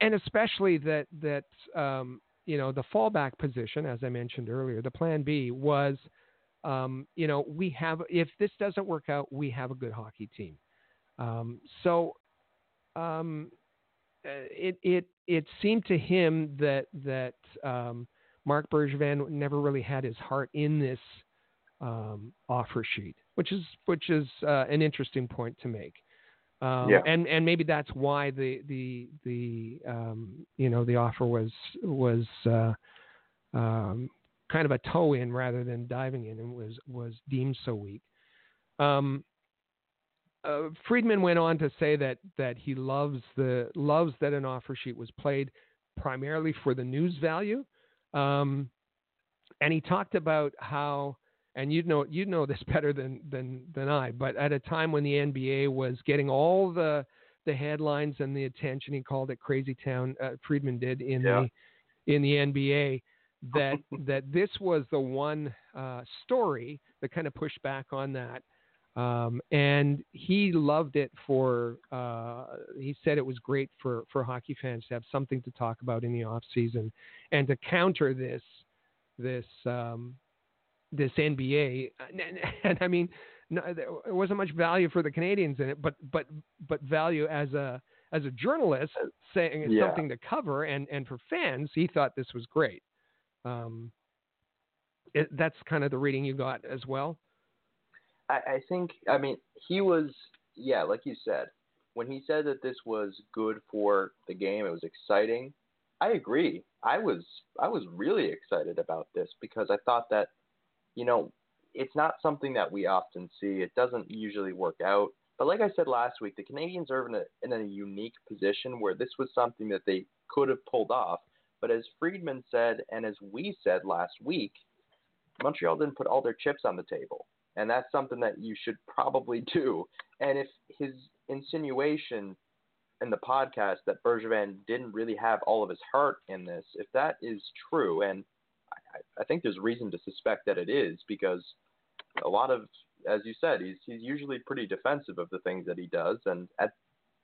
and especially that that um, you know the fallback position, as I mentioned earlier, the plan B was. Um, you know, we have if this doesn't work out, we have a good hockey team. Um, so um, uh, it it it seemed to him that that Marc Bergevin never really had his heart in this um, offer sheet, which is which is uh, an interesting point to make. Um, Yeah. And and maybe that's why the the the um, you know the offer was was uh, um, kind of a toe in rather than diving in and was was deemed so weak. Um, uh, Friedman went on to say that that he loves the loves that an offer sheet was played primarily for the news value, um, and he talked about how and you'd know you'd know this better than than than I, but at a time when the NBA was getting all the the headlines and the attention, he called it Crazy Town. Uh, Friedman did in Yeah. the in the NBA that that this was the one uh, story that kind of pushed back on that. Um, and he loved it for. Uh, he said it was great for for hockey fans to have something to talk about in the off season, and to counter this this um, this NBA. And, and I mean, no, there wasn't much value for the Canadiens in it, but but but value as a as a journalist saying it's Yeah. something to cover, and and for fans, he thought this was great. Um, it, that's kind of the reading you got as well. I, I think I mean he was yeah, like you said, when he said that this was good for the game, it was exciting. I agree. I was I was really excited about this because I thought that, you know, it's not something that we often see. It doesn't usually work out. But like I said last week, the Canadiens are in a in a unique position where this was something that they could have pulled off. But as Friedman said, and as we said last week, Montreal didn't put all their chips on the table and that's something that you should probably do. And if his insinuation in the podcast that Bergevin didn't really have all of his heart in this, if that is true, and I, I think there's reason to suspect that it is because a lot of, as you said, he's he's usually pretty defensive of the things that he does, and at,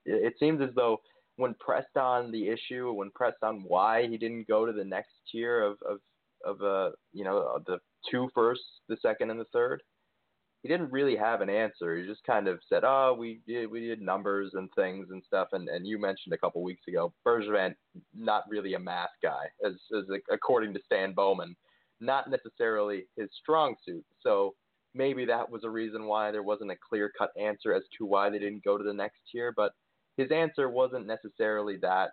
it seems as though when pressed on the issue, when pressed on why he didn't go to the next tier of of of uh you know the two firsts, the second, and the third he didn't really have an answer. He just kind of said, "Oh, we did we did numbers and things and stuff." And and you mentioned a couple weeks ago, Bergevin not really a math guy, as as according to Stan Bowman, not necessarily his strong suit. So maybe that was a reason why there wasn't a clear cut answer as to why they didn't go to the next tier. But his answer wasn't necessarily that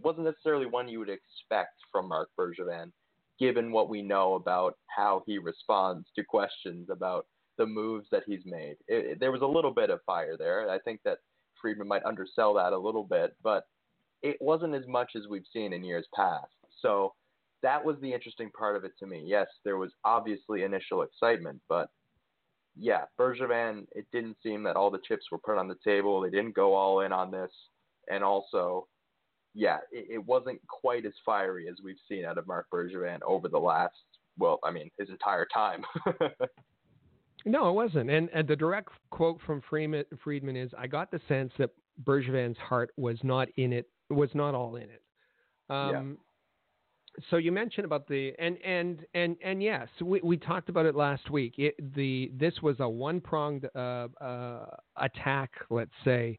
wasn't necessarily one you would expect from Marc Bergevin, given what we know about how he responds to questions about the moves that he's made. It, it- there was a little bit of fire there. I think that Friedman might undersell that a little bit, but it wasn't as much as we've seen in years past. So that was the interesting part of it to me. Yes, there was obviously initial excitement, but yeah, Bergevin, it didn't seem that all the chips were put on the table. They didn't go all in on this. And also, yeah, it, it wasn't quite as fiery as we've seen out of Marc Bergevin over the last, well, I mean, his entire time. No, it wasn't. And, and the direct quote from Freeman, Friedman is, "I got the sense that Bergevin's heart was not in it, was not all in it. Um, so you mentioned about the and and and and yes, we, we talked about it last week. It, the this was a one pronged uh, uh, attack, let's say,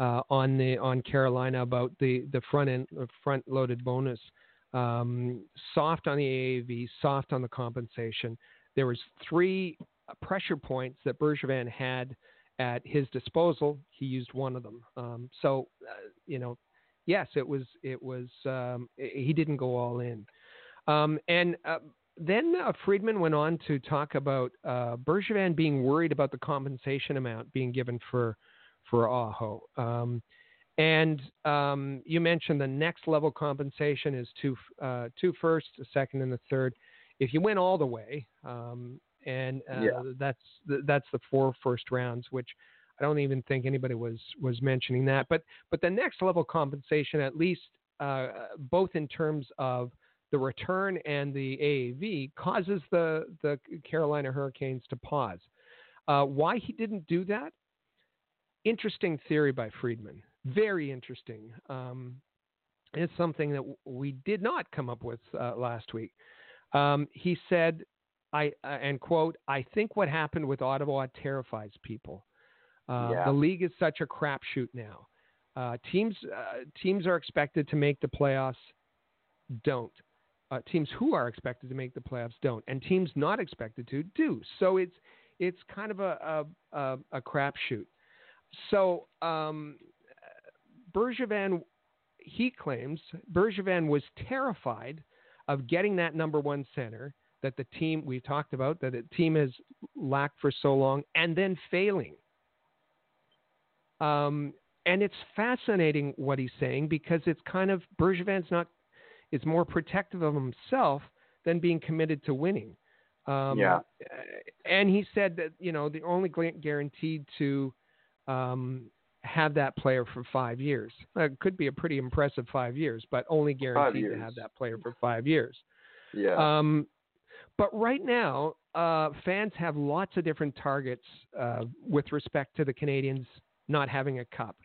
uh, on the on Carolina about the the front end front loaded bonus, um, soft on the AAV, soft on the compensation. There was three pressure points that Bergevin had at his disposal. He used one of them. Um, so uh, you know yes, it was it was um, he didn't go all in. Um, and uh, then uh, Friedman went on to talk about uh, Bergevin being worried about the compensation amount being given for for Aho. Um, and um, you mentioned the next level compensation is two uh, two first, a second, and the third. If you win all the way, um, and uh, yeah. that's that's the four first rounds, which I don't even think anybody was was mentioning that. But but the next level compensation, at least uh, both in terms of the return and the AAV, causes the the Carolina Hurricanes to pause. Uh, why he didn't do that? Interesting theory by Friedman. Very interesting. Um, it's something that we did not come up with uh, last week. Um, he said, "I uh, and quote, I think what happened with Ottawa terrifies people." Uh, yeah. The league is such a crapshoot now. Uh, teams uh, teams are expected to make the playoffs, don't. Uh, teams who are expected to make the playoffs don't, and teams not expected to do. So it's it's kind of a a, a, a crapshoot. So um, Bergevin, he claims Bergevin was terrified of getting that number one center that the team we talked about that the team has lacked for so long, and then failing. Um, and it's fascinating what he's saying because it's kind of Bergevin's not is more protective of himself than being committed to winning. Um, yeah. And he said that you know the only guaranteed to um, have that player for five years. It could be a pretty impressive five years, but only guaranteed to have that player for five years. Yeah. Um, but right now, uh, fans have lots of different targets uh, with respect to the Canadiens not having a cup.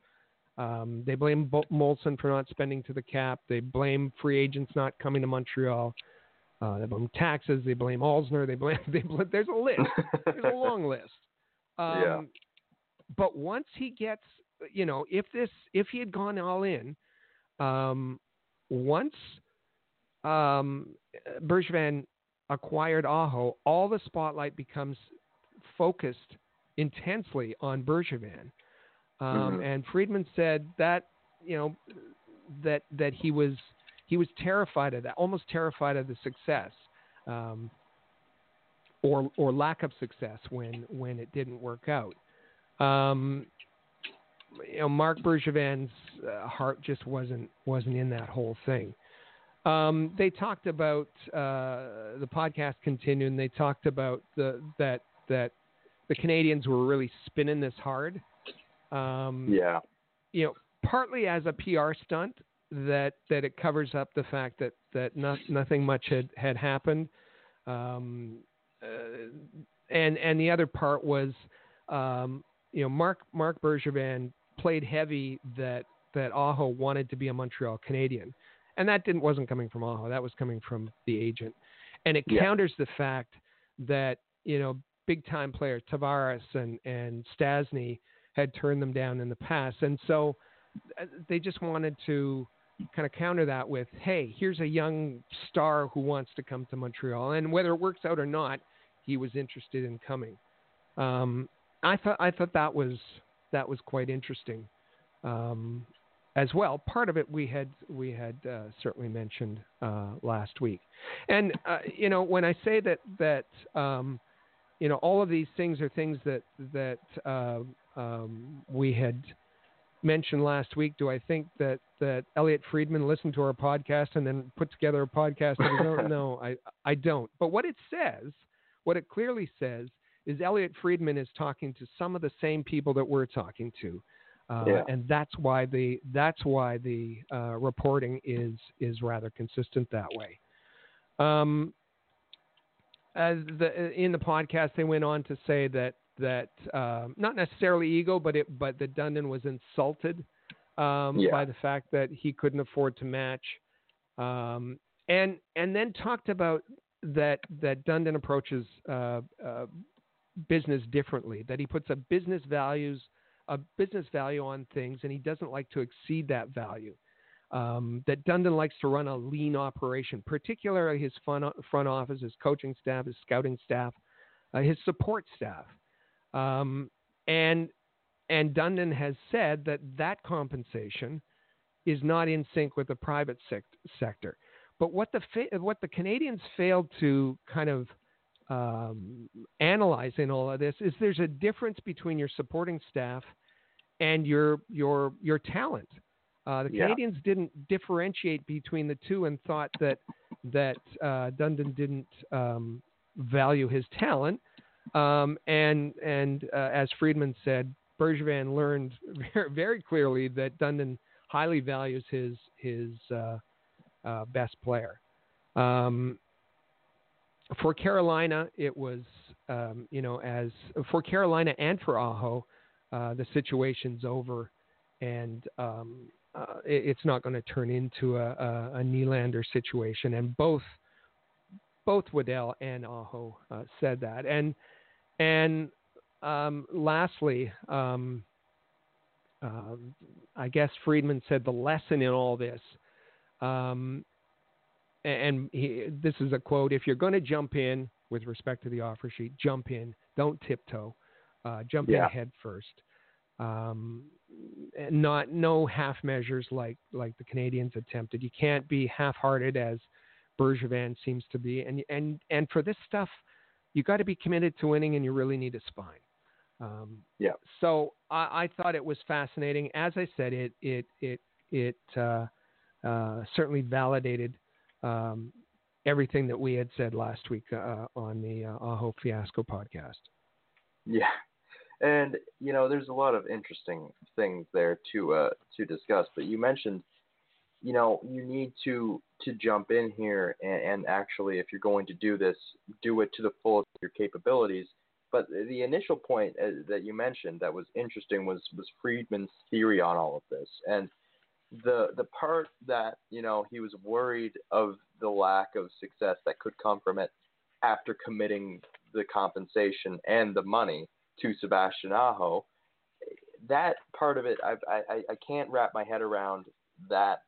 Um, they blame Molson for not spending to the cap. They blame free agents not coming to Montreal. Uh, they blame taxes. They blame Alzner. They blame. They blame there's a list. there's a long list. Um, yeah. But once he gets, you know, if this, if he had gone all in, um, once um, Bergevin acquired Aho, all the spotlight becomes focused intensely on Bergevin. Um, mm-hmm. And Friedman said that you know that that he was he was terrified of that, almost terrified of the success, um, or or lack of success when when it didn't work out. Um, you know, Marc Bergevin's uh, heart just wasn't wasn't in that whole thing. Um, they talked about uh, the podcast continuing. they talked about the that that the Canadiens were really spinning this hard um, yeah. You know, partly as a PR stunt that that it covers up the fact that that not, nothing much had had happened. Um, uh, and and the other part was, um, you know, Marc Marc Bergevin played heavy that that Aho wanted to be a Montreal Canadien, and that didn't wasn't coming from Aho. That was coming from the agent, and it yeah. counters the fact that you know big time players Tavares and and Stastny had turned them down in the past. And so uh, they just wanted to kind of counter that with, hey, here's a young star who wants to come to Montreal. And whether it works out or not, he was interested in coming. Um, I thought I thought that was that was quite interesting um, as well. Part of it we had we had uh, certainly mentioned uh, last week, and uh, you know when I say that that um, you know all of these things are things that that uh, um, we had mentioned last week. Do I think that that Elliotte Friedman listened to our podcast and then put together a podcast? no, I I don't. But what it says, what it clearly says, is Elliotte Friedman is talking to some of the same people that we're talking to. Uh, yeah. and that's why the that's why the uh, reporting is is rather consistent that way. Um, the, in the podcast, they went on to say that that um, not necessarily ego, but it but that Dundon was insulted um, Yeah. by the fact that he couldn't afford to match, um, and and then talked about that that Dundon approaches uh, uh, business differently. That he puts a business values a business value on things, and he doesn't like to exceed that value. Um, that Dundon likes to run a lean operation, particularly his front, office, his coaching staff, his scouting staff, uh, his support staff. Um, and and Dundon has said that that compensation is not in sync with the private sect- sector. But what the fa- what the Canadiens failed to kind of um, analyze in all of this is there's a difference between your supporting staff and your your your talent. Uh, the Yeah. Canadiens didn't differentiate between the two and thought that that uh, Dundon didn't um, value his talent. Um, and and uh, as Friedman said, Bergevin learned very, very clearly that Dundon highly values his his uh, uh, best player. Um, for Carolina, it was um, you know as for Carolina and for Aho, uh, the situation's over, and um, uh, it, it's not going to turn into a, a, a Nylander situation. And both both Waddell and Aho uh, said that. And and um, lastly, um, um, I guess Friedman said the lesson in all this. Um, and he, this is a quote: "If you're going to jump in with respect to the offer sheet, jump in. Don't tiptoe. Uh, jump Yeah. head first. Um, and not no half measures like like the Canadiens attempted. You can't be half-hearted as Bergevin seems to be. And and and for this stuff, you got to be committed to winning, and you really need a spine. Um, Yeah. So I, I thought it was fascinating. As I said, it it it it uh, uh, certainly validated um, everything that we had said last week uh, on the uh, Aho Fiasco podcast. Yeah, and you know, there's a lot of interesting things there to uh, to discuss. But you mentioned, you know, you need to to jump in here and, and actually, if you're going to do this, do it to the fullest of your capabilities. But the initial point uh, that you mentioned that was interesting was was Friedman's theory on all of this, and the the part that you know he was worried of the lack of success that could come from it after committing the compensation and the money to Sebastian Aho. That part of it, I I I can't wrap my head around that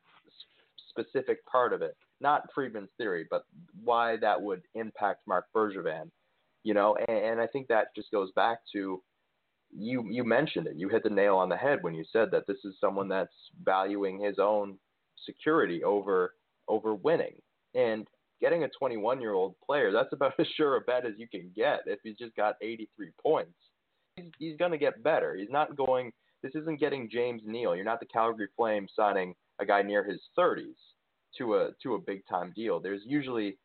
specific part of it. Not Friedman's theory, but why that would impact Marc Bergevin. You know, and, and I think that just goes back to you you mentioned it. You hit the nail on the head when you said that this is someone that's valuing his own security over over winning. And getting a 21 year old player, that's about as sure a bet as you can get if he's just got 83 points. He's, he's going to get better. He's not going. This isn't getting James Neal. You're not the Calgary Flames signing a guy near his 30s to a to a big time deal. There's usually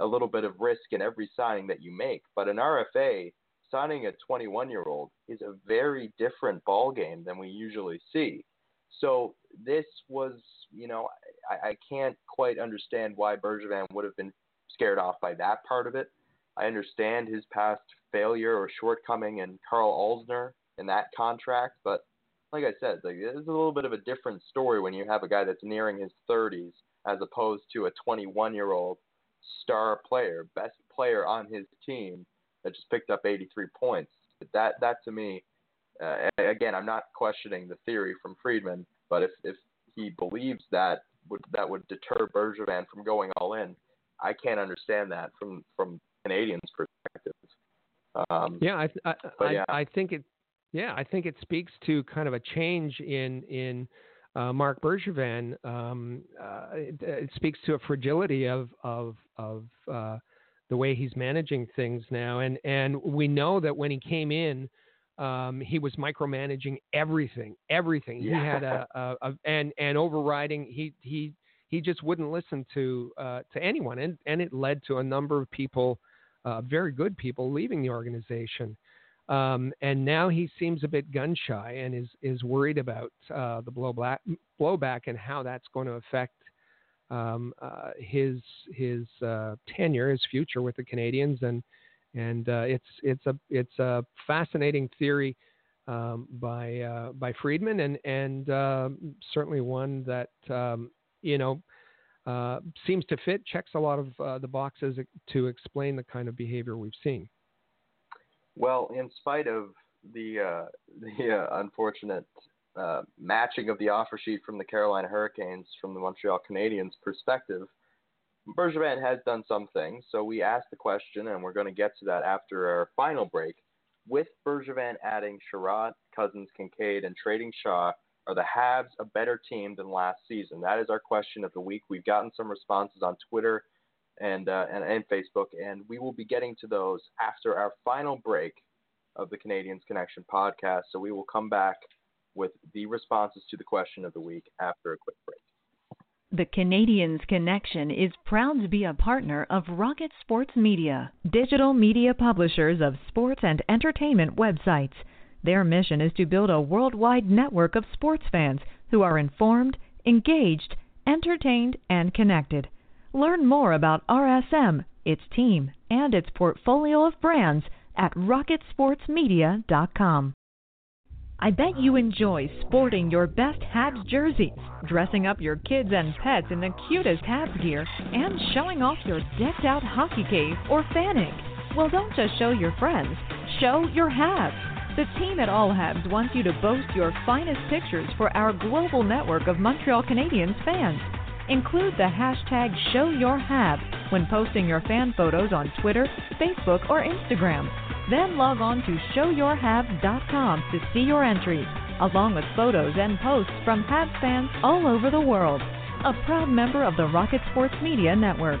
a little bit of risk in every signing that you make, but an RFA signing a 21 year old is a very different ball game than we usually see. So this was, you know, I, I can't quite understand why Bergevin would have been scared off by that part of it. I understand his past failure or shortcoming and Carl Alzner in that contract, but like I said, like, it's a little bit of a different story when you have a guy that's nearing his 30s as opposed to a 21 year old star player, best player on his team that just picked up 83 points. That that to me, uh, again, I'm not questioning the theory from Friedman, but if if he believes that would that would deter Bergevin from going all in, I can't understand that from from Canadiens' perspective. Um, Yeah, I I, I, yeah. I think it. Yeah, I think it speaks to kind of a change in in uh, Marc Bergevin. Um, uh, it, it speaks to a fragility of of of uh, the way he's managing things now, and and we know that when he came in, um, he was micromanaging everything, everything. He had a, a, a and and overriding. He he he just wouldn't listen to uh, to anyone, and and it led to a number of people, uh, very good people, leaving the organization. Um, and now he seems a bit gun shy and is is worried about uh, the blowback blowback and how that's going to affect um, uh, his his uh, tenure, his future with the Canadiens, and and uh, it's it's a it's a fascinating theory um, by uh, by Friedman, and and uh, certainly one that um, you know uh, seems to fit, checks a lot of uh, the boxes to explain the kind of behavior we've seen. Well, in spite of the uh, the unfortunate matching of the offer sheet from the Carolina Hurricanes from the Montreal Canadiens perspective, Bergevin has done some things. So we asked the question, and we're going to get to that after our final break with Bergevin adding Chiarot, Cousins, Kincaid, and trading Shaw, are the Habs a better team than last season? That is our question of the week. We've gotten some responses on Twitter and, uh, and, and Facebook, and we will be getting to those after our final break of the Canadiens Connection podcast. So we will come back with the responses to the question of the week after a quick break. The Canadiens Connection is proud to be a partner of Rocket Sports Media, digital media publishers of sports and entertainment websites. Their mission is to build a worldwide network of sports fans who are informed, engaged, entertained, and connected. Learn more about RSM, its team, and its portfolio of brands at rocketsportsmedia.com. I bet you enjoy sporting your best Habs jerseys, dressing up your kids and pets in the cutest Habs gear, and showing off your decked out hockey cave or fanning. Well, don't just show your friends, show your Habs. The team at All Habs wants you to boast your finest pictures for our global network of Montreal Canadiens fans. Include the hashtag ShowYourHabs when posting your fan photos on Twitter, Facebook, or Instagram. Then log on to showyourhabs.com to see your entries, along with photos and posts from Habs fans all over the world. A proud member of the Rocket Sports Media Network.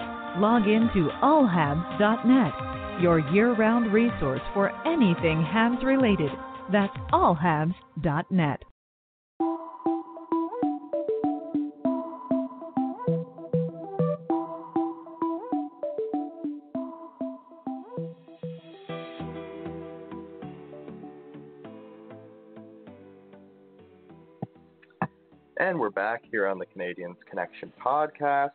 log in to allhabs.net, your year round resource for anything Habs related. That's allhabs.net. And we're back here on the Canadiens Connection podcast.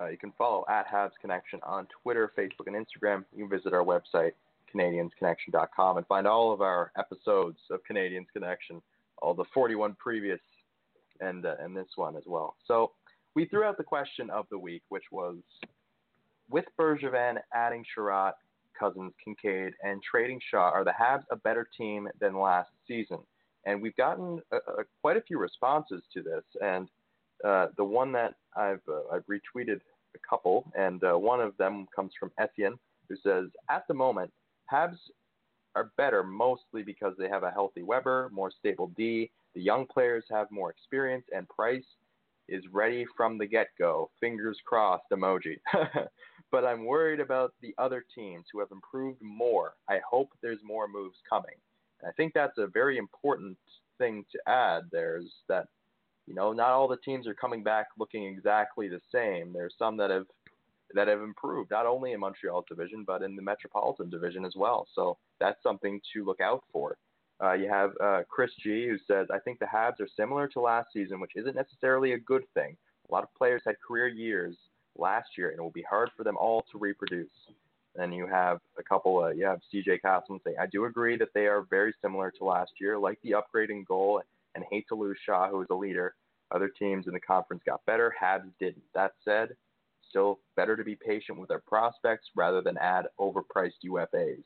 Uh, you can follow at Habs Connection on Twitter, Facebook, and Instagram. You can visit our website, CanadiensConnection.com, and find all of our episodes of Canadiens Connection, all the 41 previous, and uh, and this one as well. So we threw out the question of the week, which was with Bergevin adding Chiarot, Cousins, Kincaid, and trading Shaw, are the Habs a better team than last season? and we've gotten a, quite a few responses to this. And uh, the one that I've uh, I've retweeted a couple, and uh, one of them comes from Etienne, who says, "At the moment, Habs are better mostly because they have a healthy Weber, more stable D. The young players have more experience, and Price is ready from the get-go. Fingers crossed emoji." but I'm worried about the other teams who have improved more. I hope there's more moves coming. I think that's a very important thing to add. There's that, you know, not all the teams are coming back looking exactly the same. There's some that have that have improved, not only in Montreal's division, but in the Metropolitan division as well. So that's something to look out for. Uh, you have uh, Chris G, who says, I think the Habs are similar to last season, which isn't necessarily a good thing. A lot of players had career years last year, and it will be hard for them all to reproduce. Then you have a couple. You have CJ Castleman saying, "I do agree that they are very similar to last year, like the upgrading goal, and hate to lose Shaw, who is a leader. Other teams in the conference got better. Habs didn't. That said, still better to be patient with their prospects rather than add overpriced UFAs."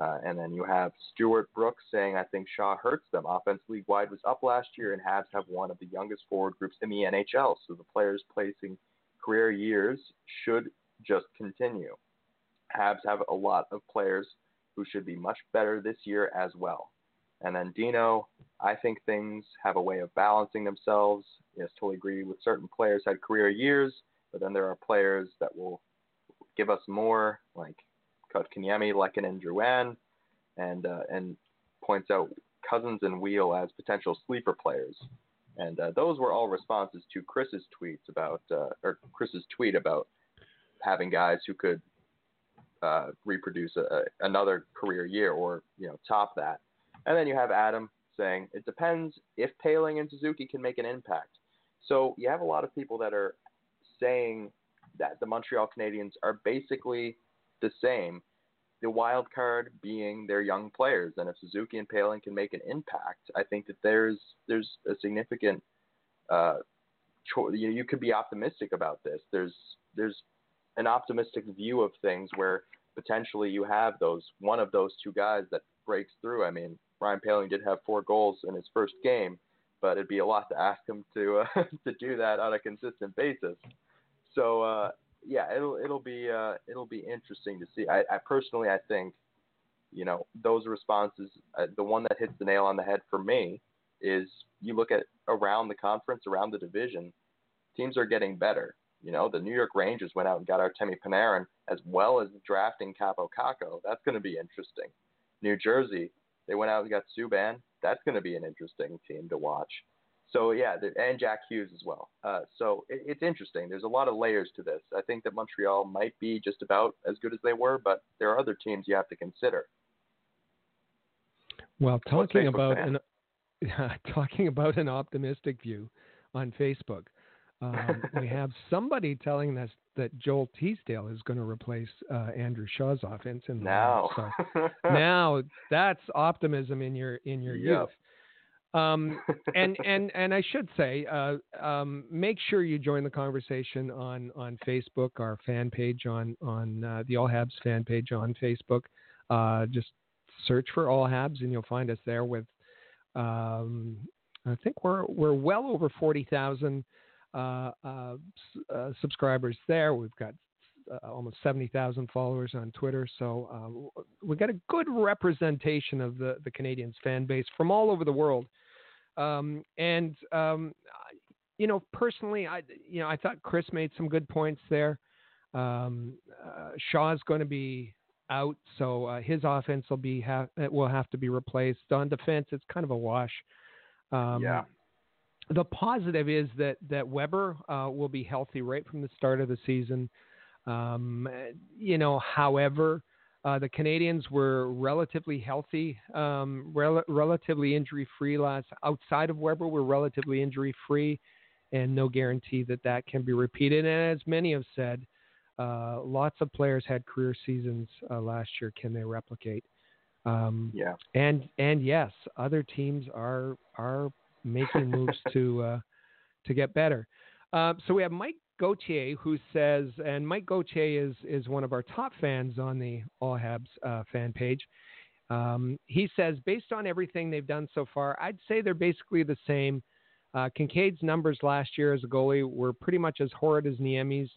Uh, and then you have Stuart Brooks saying, I think Shaw hurts them. Offense league wide was up last year, and Habs have one of the youngest forward groups in the NHL. So the players placing career years should just continue. Habs have a lot of players who should be much better this year as well. And then Dino, I think things have a way of balancing themselves. Yes, totally agree with certain players had career years, but then there are players that will give us more, like Kotkaniemi, Lekin, and Drouin, and uh, and points out Cousins and Weal as potential sleeper players. And uh, those were all responses to Chris's tweets about, uh, or Chris's tweet about having guys who could uh, reproduce a, another career year or you know top that. And then you have Adam saying it depends if Poehling and Suzuki can make an impact. So you have a lot of people that are saying that the Montreal Canadiens are basically the same. The wild card being their young players, and if Suzuki and Poehling can make an impact, I think that there's there's a significant. Uh, cho- you, you could be optimistic about this. There's there's an optimistic view of things where potentially you have those one of those two guys that breaks through. I mean, Ryan Poehling did have four goals in his first game, but it'd be a lot to ask him to uh, to do that on a consistent basis. So uh, yeah, it'll it'll be uh, it'll be interesting to see. I, I personally I think, you know, those responses. Uh, the one that hits the nail on the head for me is you look at around the conference, around the division, teams are getting better. You know, the New York Rangers went out and got Artemi Panarin as well as drafting Kaapo Kakko. That's going to be interesting. New Jersey, they went out and got Subban. That's going to be an interesting team to watch. So yeah, and Jack Hughes as well. Uh, so it, it's interesting. There's a lot of layers to this. I think that Montreal might be just about as good as they were, but there are other teams you have to consider. Well, talking about an talking about an optimistic view on Facebook, um, we have somebody telling us that Joel Teasdale is going to replace uh, Andrew Shaw's offense in the now. So now that's optimism in your in your yep. youth. Um, and and and I should say, uh, um, make sure you join the conversation on on Facebook, our fan page on on uh, the All Habs fan page on Facebook. Uh, just search for All Habs, and you'll find us there. With um, I think we're we're well over forty thousand subscribers there. We've got almost 70,000 followers on Twitter. So uh, we got a good representation of the, the Canadiens fan base from all over the world. Um, and um, you know, personally, I you know I thought Chris made some good points there. Um, uh, Shaw's going to be out, so uh, his offense will be ha- will have to be replaced. On defense, it's kind of a wash. Um, yeah. The positive is that that Weber uh, will be healthy right from the start of the season. Um, you know, however, uh, the Canadiens were relatively healthy, um, rel- relatively injury free last. Outside of Weber, were relatively injury free, and no guarantee that that can be repeated. And as many have said, uh, lots of players had career seasons uh, last year. Can they replicate? Um, yeah. And and yes, other teams are are making moves to uh, to get better. Uh, so we have Mike Gauthier, who says, and Mike Gauthier is is one of our top fans on the All Habs uh, fan page. Um, he says, based on everything they've done so far, I'd say they're basically the same. Uh, Kincaid's numbers last year as a goalie were pretty much as horrid as Niemi's.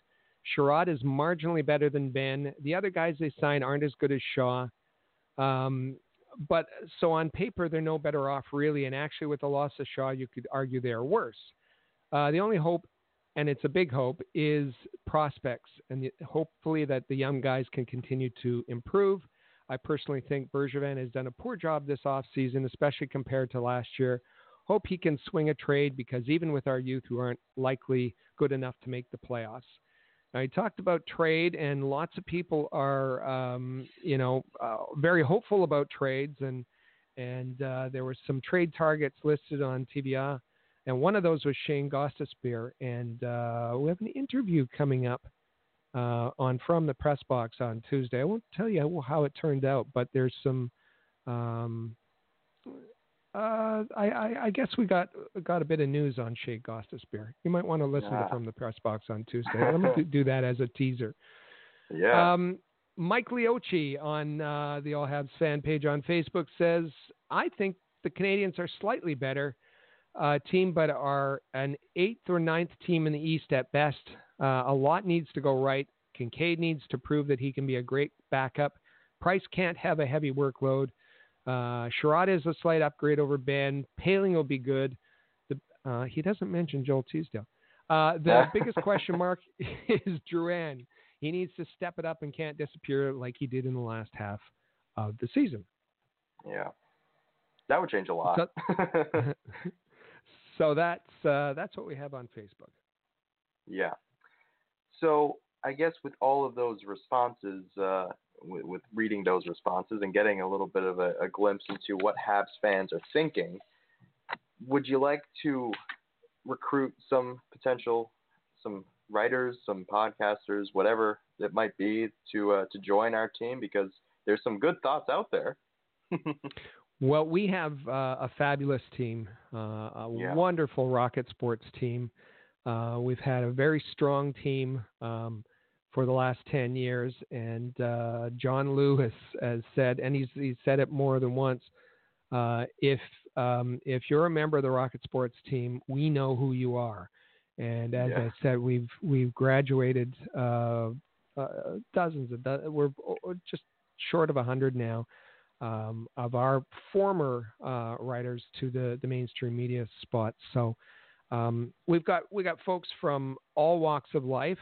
Chiarot is marginally better than Benn. The other guys they signed aren't as good as Shaw. Um, but so on paper, they're no better off, really. And actually, with the loss of Shaw, you could argue they are worse. Uh, the only hope and it's a big hope, is prospects, and hopefully that the young guys can continue to improve. I personally think Bergevin has done a poor job this offseason, especially compared to last year. Hope he can swing a trade because even with our youth who aren't likely good enough to make the playoffs. He talked about trade, and lots of people are, um, you know, uh, very hopeful about trades, and and uh, there were some trade targets listed on TVA and one of those was Shane Gostisbehere. And uh, we have an interview coming up uh, on From the Press Box on Tuesday. I won't tell you how it turned out, but there's some. Um, uh, I, I, I, guess we got got a bit of news on Shane Gostisbehere. You might want to listen yeah. to From the Press Box on Tuesday. Let me do that as a teaser. Yeah. Um, Mike Leochi on uh, the All Habs fan page on Facebook says, I think the Canadiens are slightly better uh, team, but are an eighth or ninth team in the East at best. Uh, a lot needs to go right. Kincaid needs to prove that he can be a great backup. Price can't have a heavy workload. Uh, Chiarot is a slight upgrade over Benn. Poehling will be good. The, uh, he doesn't mention Joel Teasdale. Uh, the biggest question mark is Drouin. He needs to step it up and can't disappear like he did in the last half of the season. Yeah, that would change a lot. So, so that's uh, that's what we have on Facebook. Yeah. So I guess with all of those responses, uh, with, with, reading those responses and getting a little bit of a, a glimpse into what Habs fans are thinking, would you like to recruit some potential, some writers, some podcasters, whatever it might be, to uh, to join our team because there's some good thoughts out there. well, we have uh, a fabulous team, uh, a yeah. wonderful Rocket Sports team. Uh, we've had a very strong team um, for the last 10 years, and uh, John Lewis has said, and he's, he's said it more than once. Uh, if um, if you're a member of the Rocket Sports team, we know who you are. And as yeah. I said, we've we've graduated uh, uh, dozens of do- we're just short of hundred now um, of our former uh, writers to the the mainstream media spots. So um, we've got we got folks from all walks of life.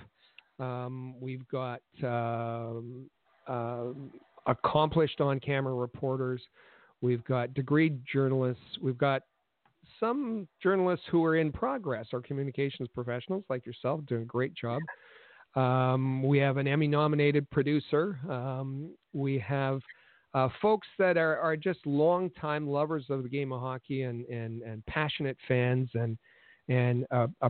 Um, we've got um, uh, accomplished on camera reporters. We've got degreed journalists. We've got some journalists who are in progress, our communications professionals like yourself, doing a great job. Um, we have an Emmy nominated producer. Um, we have uh, folks that are, are just longtime lovers of the game of hockey and, and, and passionate fans, and, and uh, uh,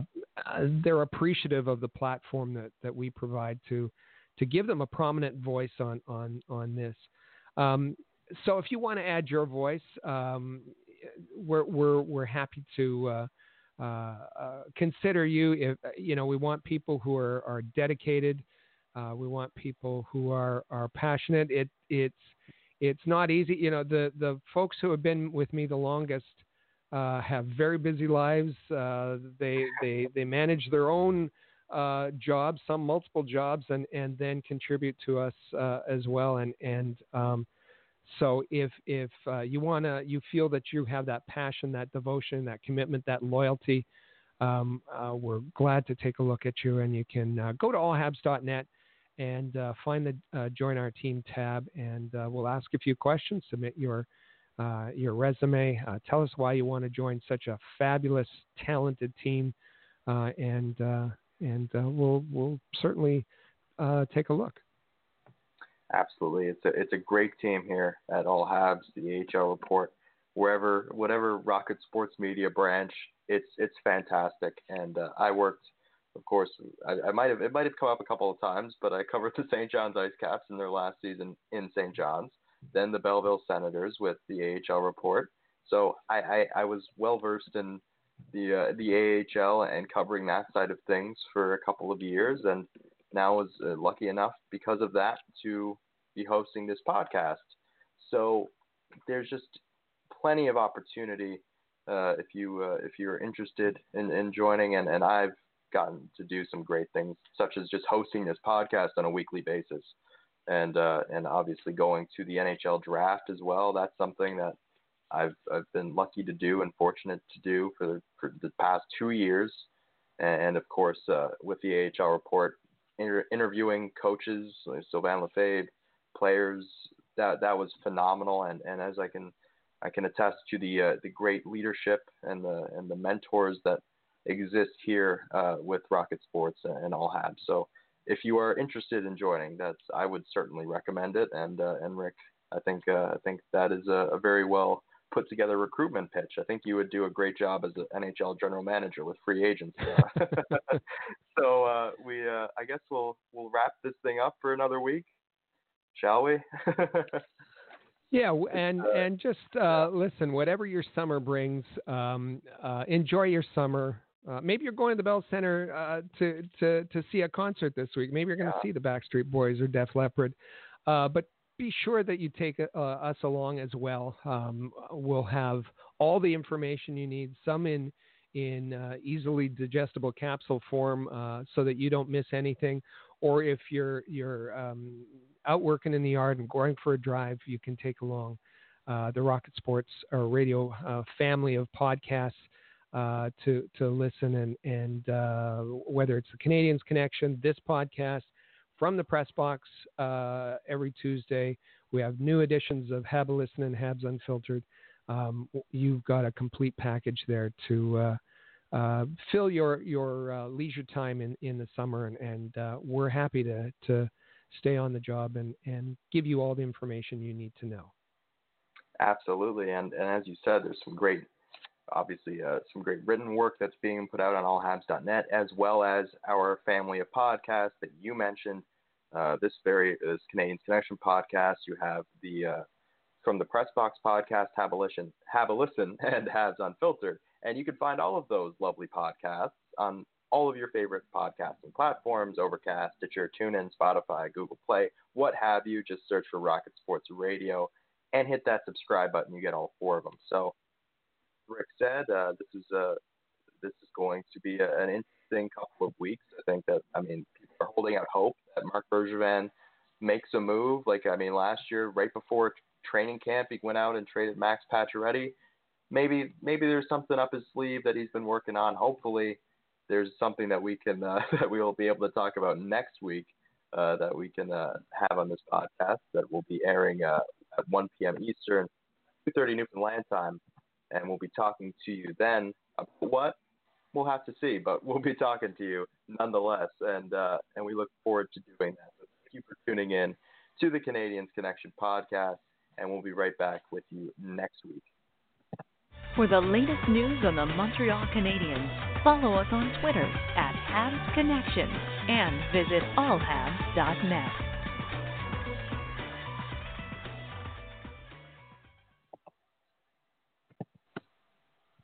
they're appreciative of the platform that, that we provide to, to give them a prominent voice on, on, on this. Um, so if you want to add your voice, um, we're, we're, we're happy to uh, uh, uh, consider you. If you know, we want people who are, are dedicated. Uh, we want people who are, are passionate. It, it's it's not easy. You know, the the folks who have been with me the longest uh, have very busy lives. Uh, they they they manage their own uh, jobs, some multiple jobs, and and then contribute to us as well. And and um, so if if uh, you wanna, you feel that you have that passion, that devotion, that commitment, that loyalty, um, uh, we're glad to take a look at you. And you can uh, go to allhabs.net and uh, find the uh, join our team tab, and uh, we'll ask a few questions. Submit your Uh, your resume. Uh, tell us why you want to join such a fabulous, talented team, uh, and and we'll we'll certainly take a look. Absolutely, it's a it's a great team here at All Habs, the AHL report, wherever whatever Rocket Sports Media branch, it's it's fantastic. And uh, I worked, of course, I, I might have it might have come up a couple of times, but I covered the St. John's Ice Caps in their last season in St. John's, then the Belleville Senators with the AHL report. So I I, I was well versed in the uh, the AHL and covering that side of things for a couple of years, and now was uh, lucky enough because of that to be hosting this podcast. So there's just plenty of opportunity uh, if you uh, if you're interested in, in joining, and, and I've gotten to do some great things, such as just hosting this podcast on a weekly basis, and uh, and obviously going to the NHL draft as well. That's something that I've I've been lucky to do and fortunate to do for the, for the past two years, and of course uh, with the AHL report, inter- interviewing coaches like Sylvain Lefebvre, players. That that was phenomenal, and, and as I can I can attest to the uh, the great leadership and the and the mentors that exist here uh, with Rocket Sports and All Habs. So if you are interested in joining, that's I would certainly recommend it. And uh, and Rick, I think uh, I think that is a, a, very well put together recruitment pitch. I think you would do a great job as an NHL general manager with free agents. so uh, we uh, I guess we'll we'll wrap this thing up for another week shall we? yeah, and uh, and just uh, listen. Whatever your summer brings, um, uh, enjoy your summer. Uh, maybe you're going to the Bell Center uh, to to to see a concert this week. Maybe you're going to yeah. see the Backstreet Boys or Def Leppard. Uh, but be sure that you take uh, us along as well. Um, we'll have all the information you need, some in in uh, easily digestible capsule form, uh, so that you don't miss anything. Or if you're you're um, out working in the yard and going for a drive, you can take along uh, the Rocket Sports or Radio uh, family of podcasts. Uh, to to listen and and whether it's the Canadiens Connection, this podcast, from the press box uh, every Tuesday. We have new editions of Hab Listen and Habs Unfiltered. Um, you've got a complete package there to uh, uh, fill your your uh, leisure time in, in the summer, and, and uh, we're happy to to stay on the job and, and give you all the information you need to know. Absolutely, and and as you said, there's some great obviously uh, some great written work that's being put out on allhabs.net, as well as our family of podcasts that you mentioned uh, this very this Canadiens Connection podcast. You have the uh, from the Press Box podcast, have a listen, have a listen, and Habs Unfiltered, and you can find all of those lovely podcasts on all of your favorite podcasting platforms: Overcast, Stitcher, TuneIn, Spotify, Google Play, what have you. Just search for Rocket Sports Radio and hit that subscribe button. You get all four of them. So, Rick said, uh, this is a uh, this is going to be a, an interesting couple of weeks. I think that I mean people are holding out hope that Marc Bergevin makes a move. Like I mean, last year, right before training camp, he went out and traded Max Pacioretty. Maybe maybe there's something up his sleeve that he's been working on. Hopefully, there's something that we can uh, that we will be able to talk about next week. Uh, that we can uh, have on this podcast that will be airing uh, at 1 p.m. Eastern, 2:30 Newfoundland time, and we'll be talking to you then about what we'll have to see, but we'll be talking to you nonetheless, and uh, and we look forward to doing that. So thank you for tuning in to the Canadiens Connection podcast, and we'll be right back with you next week. For the latest news on the Montreal Canadiens, follow us on Twitter at Habs Connection and visit allhabs.net.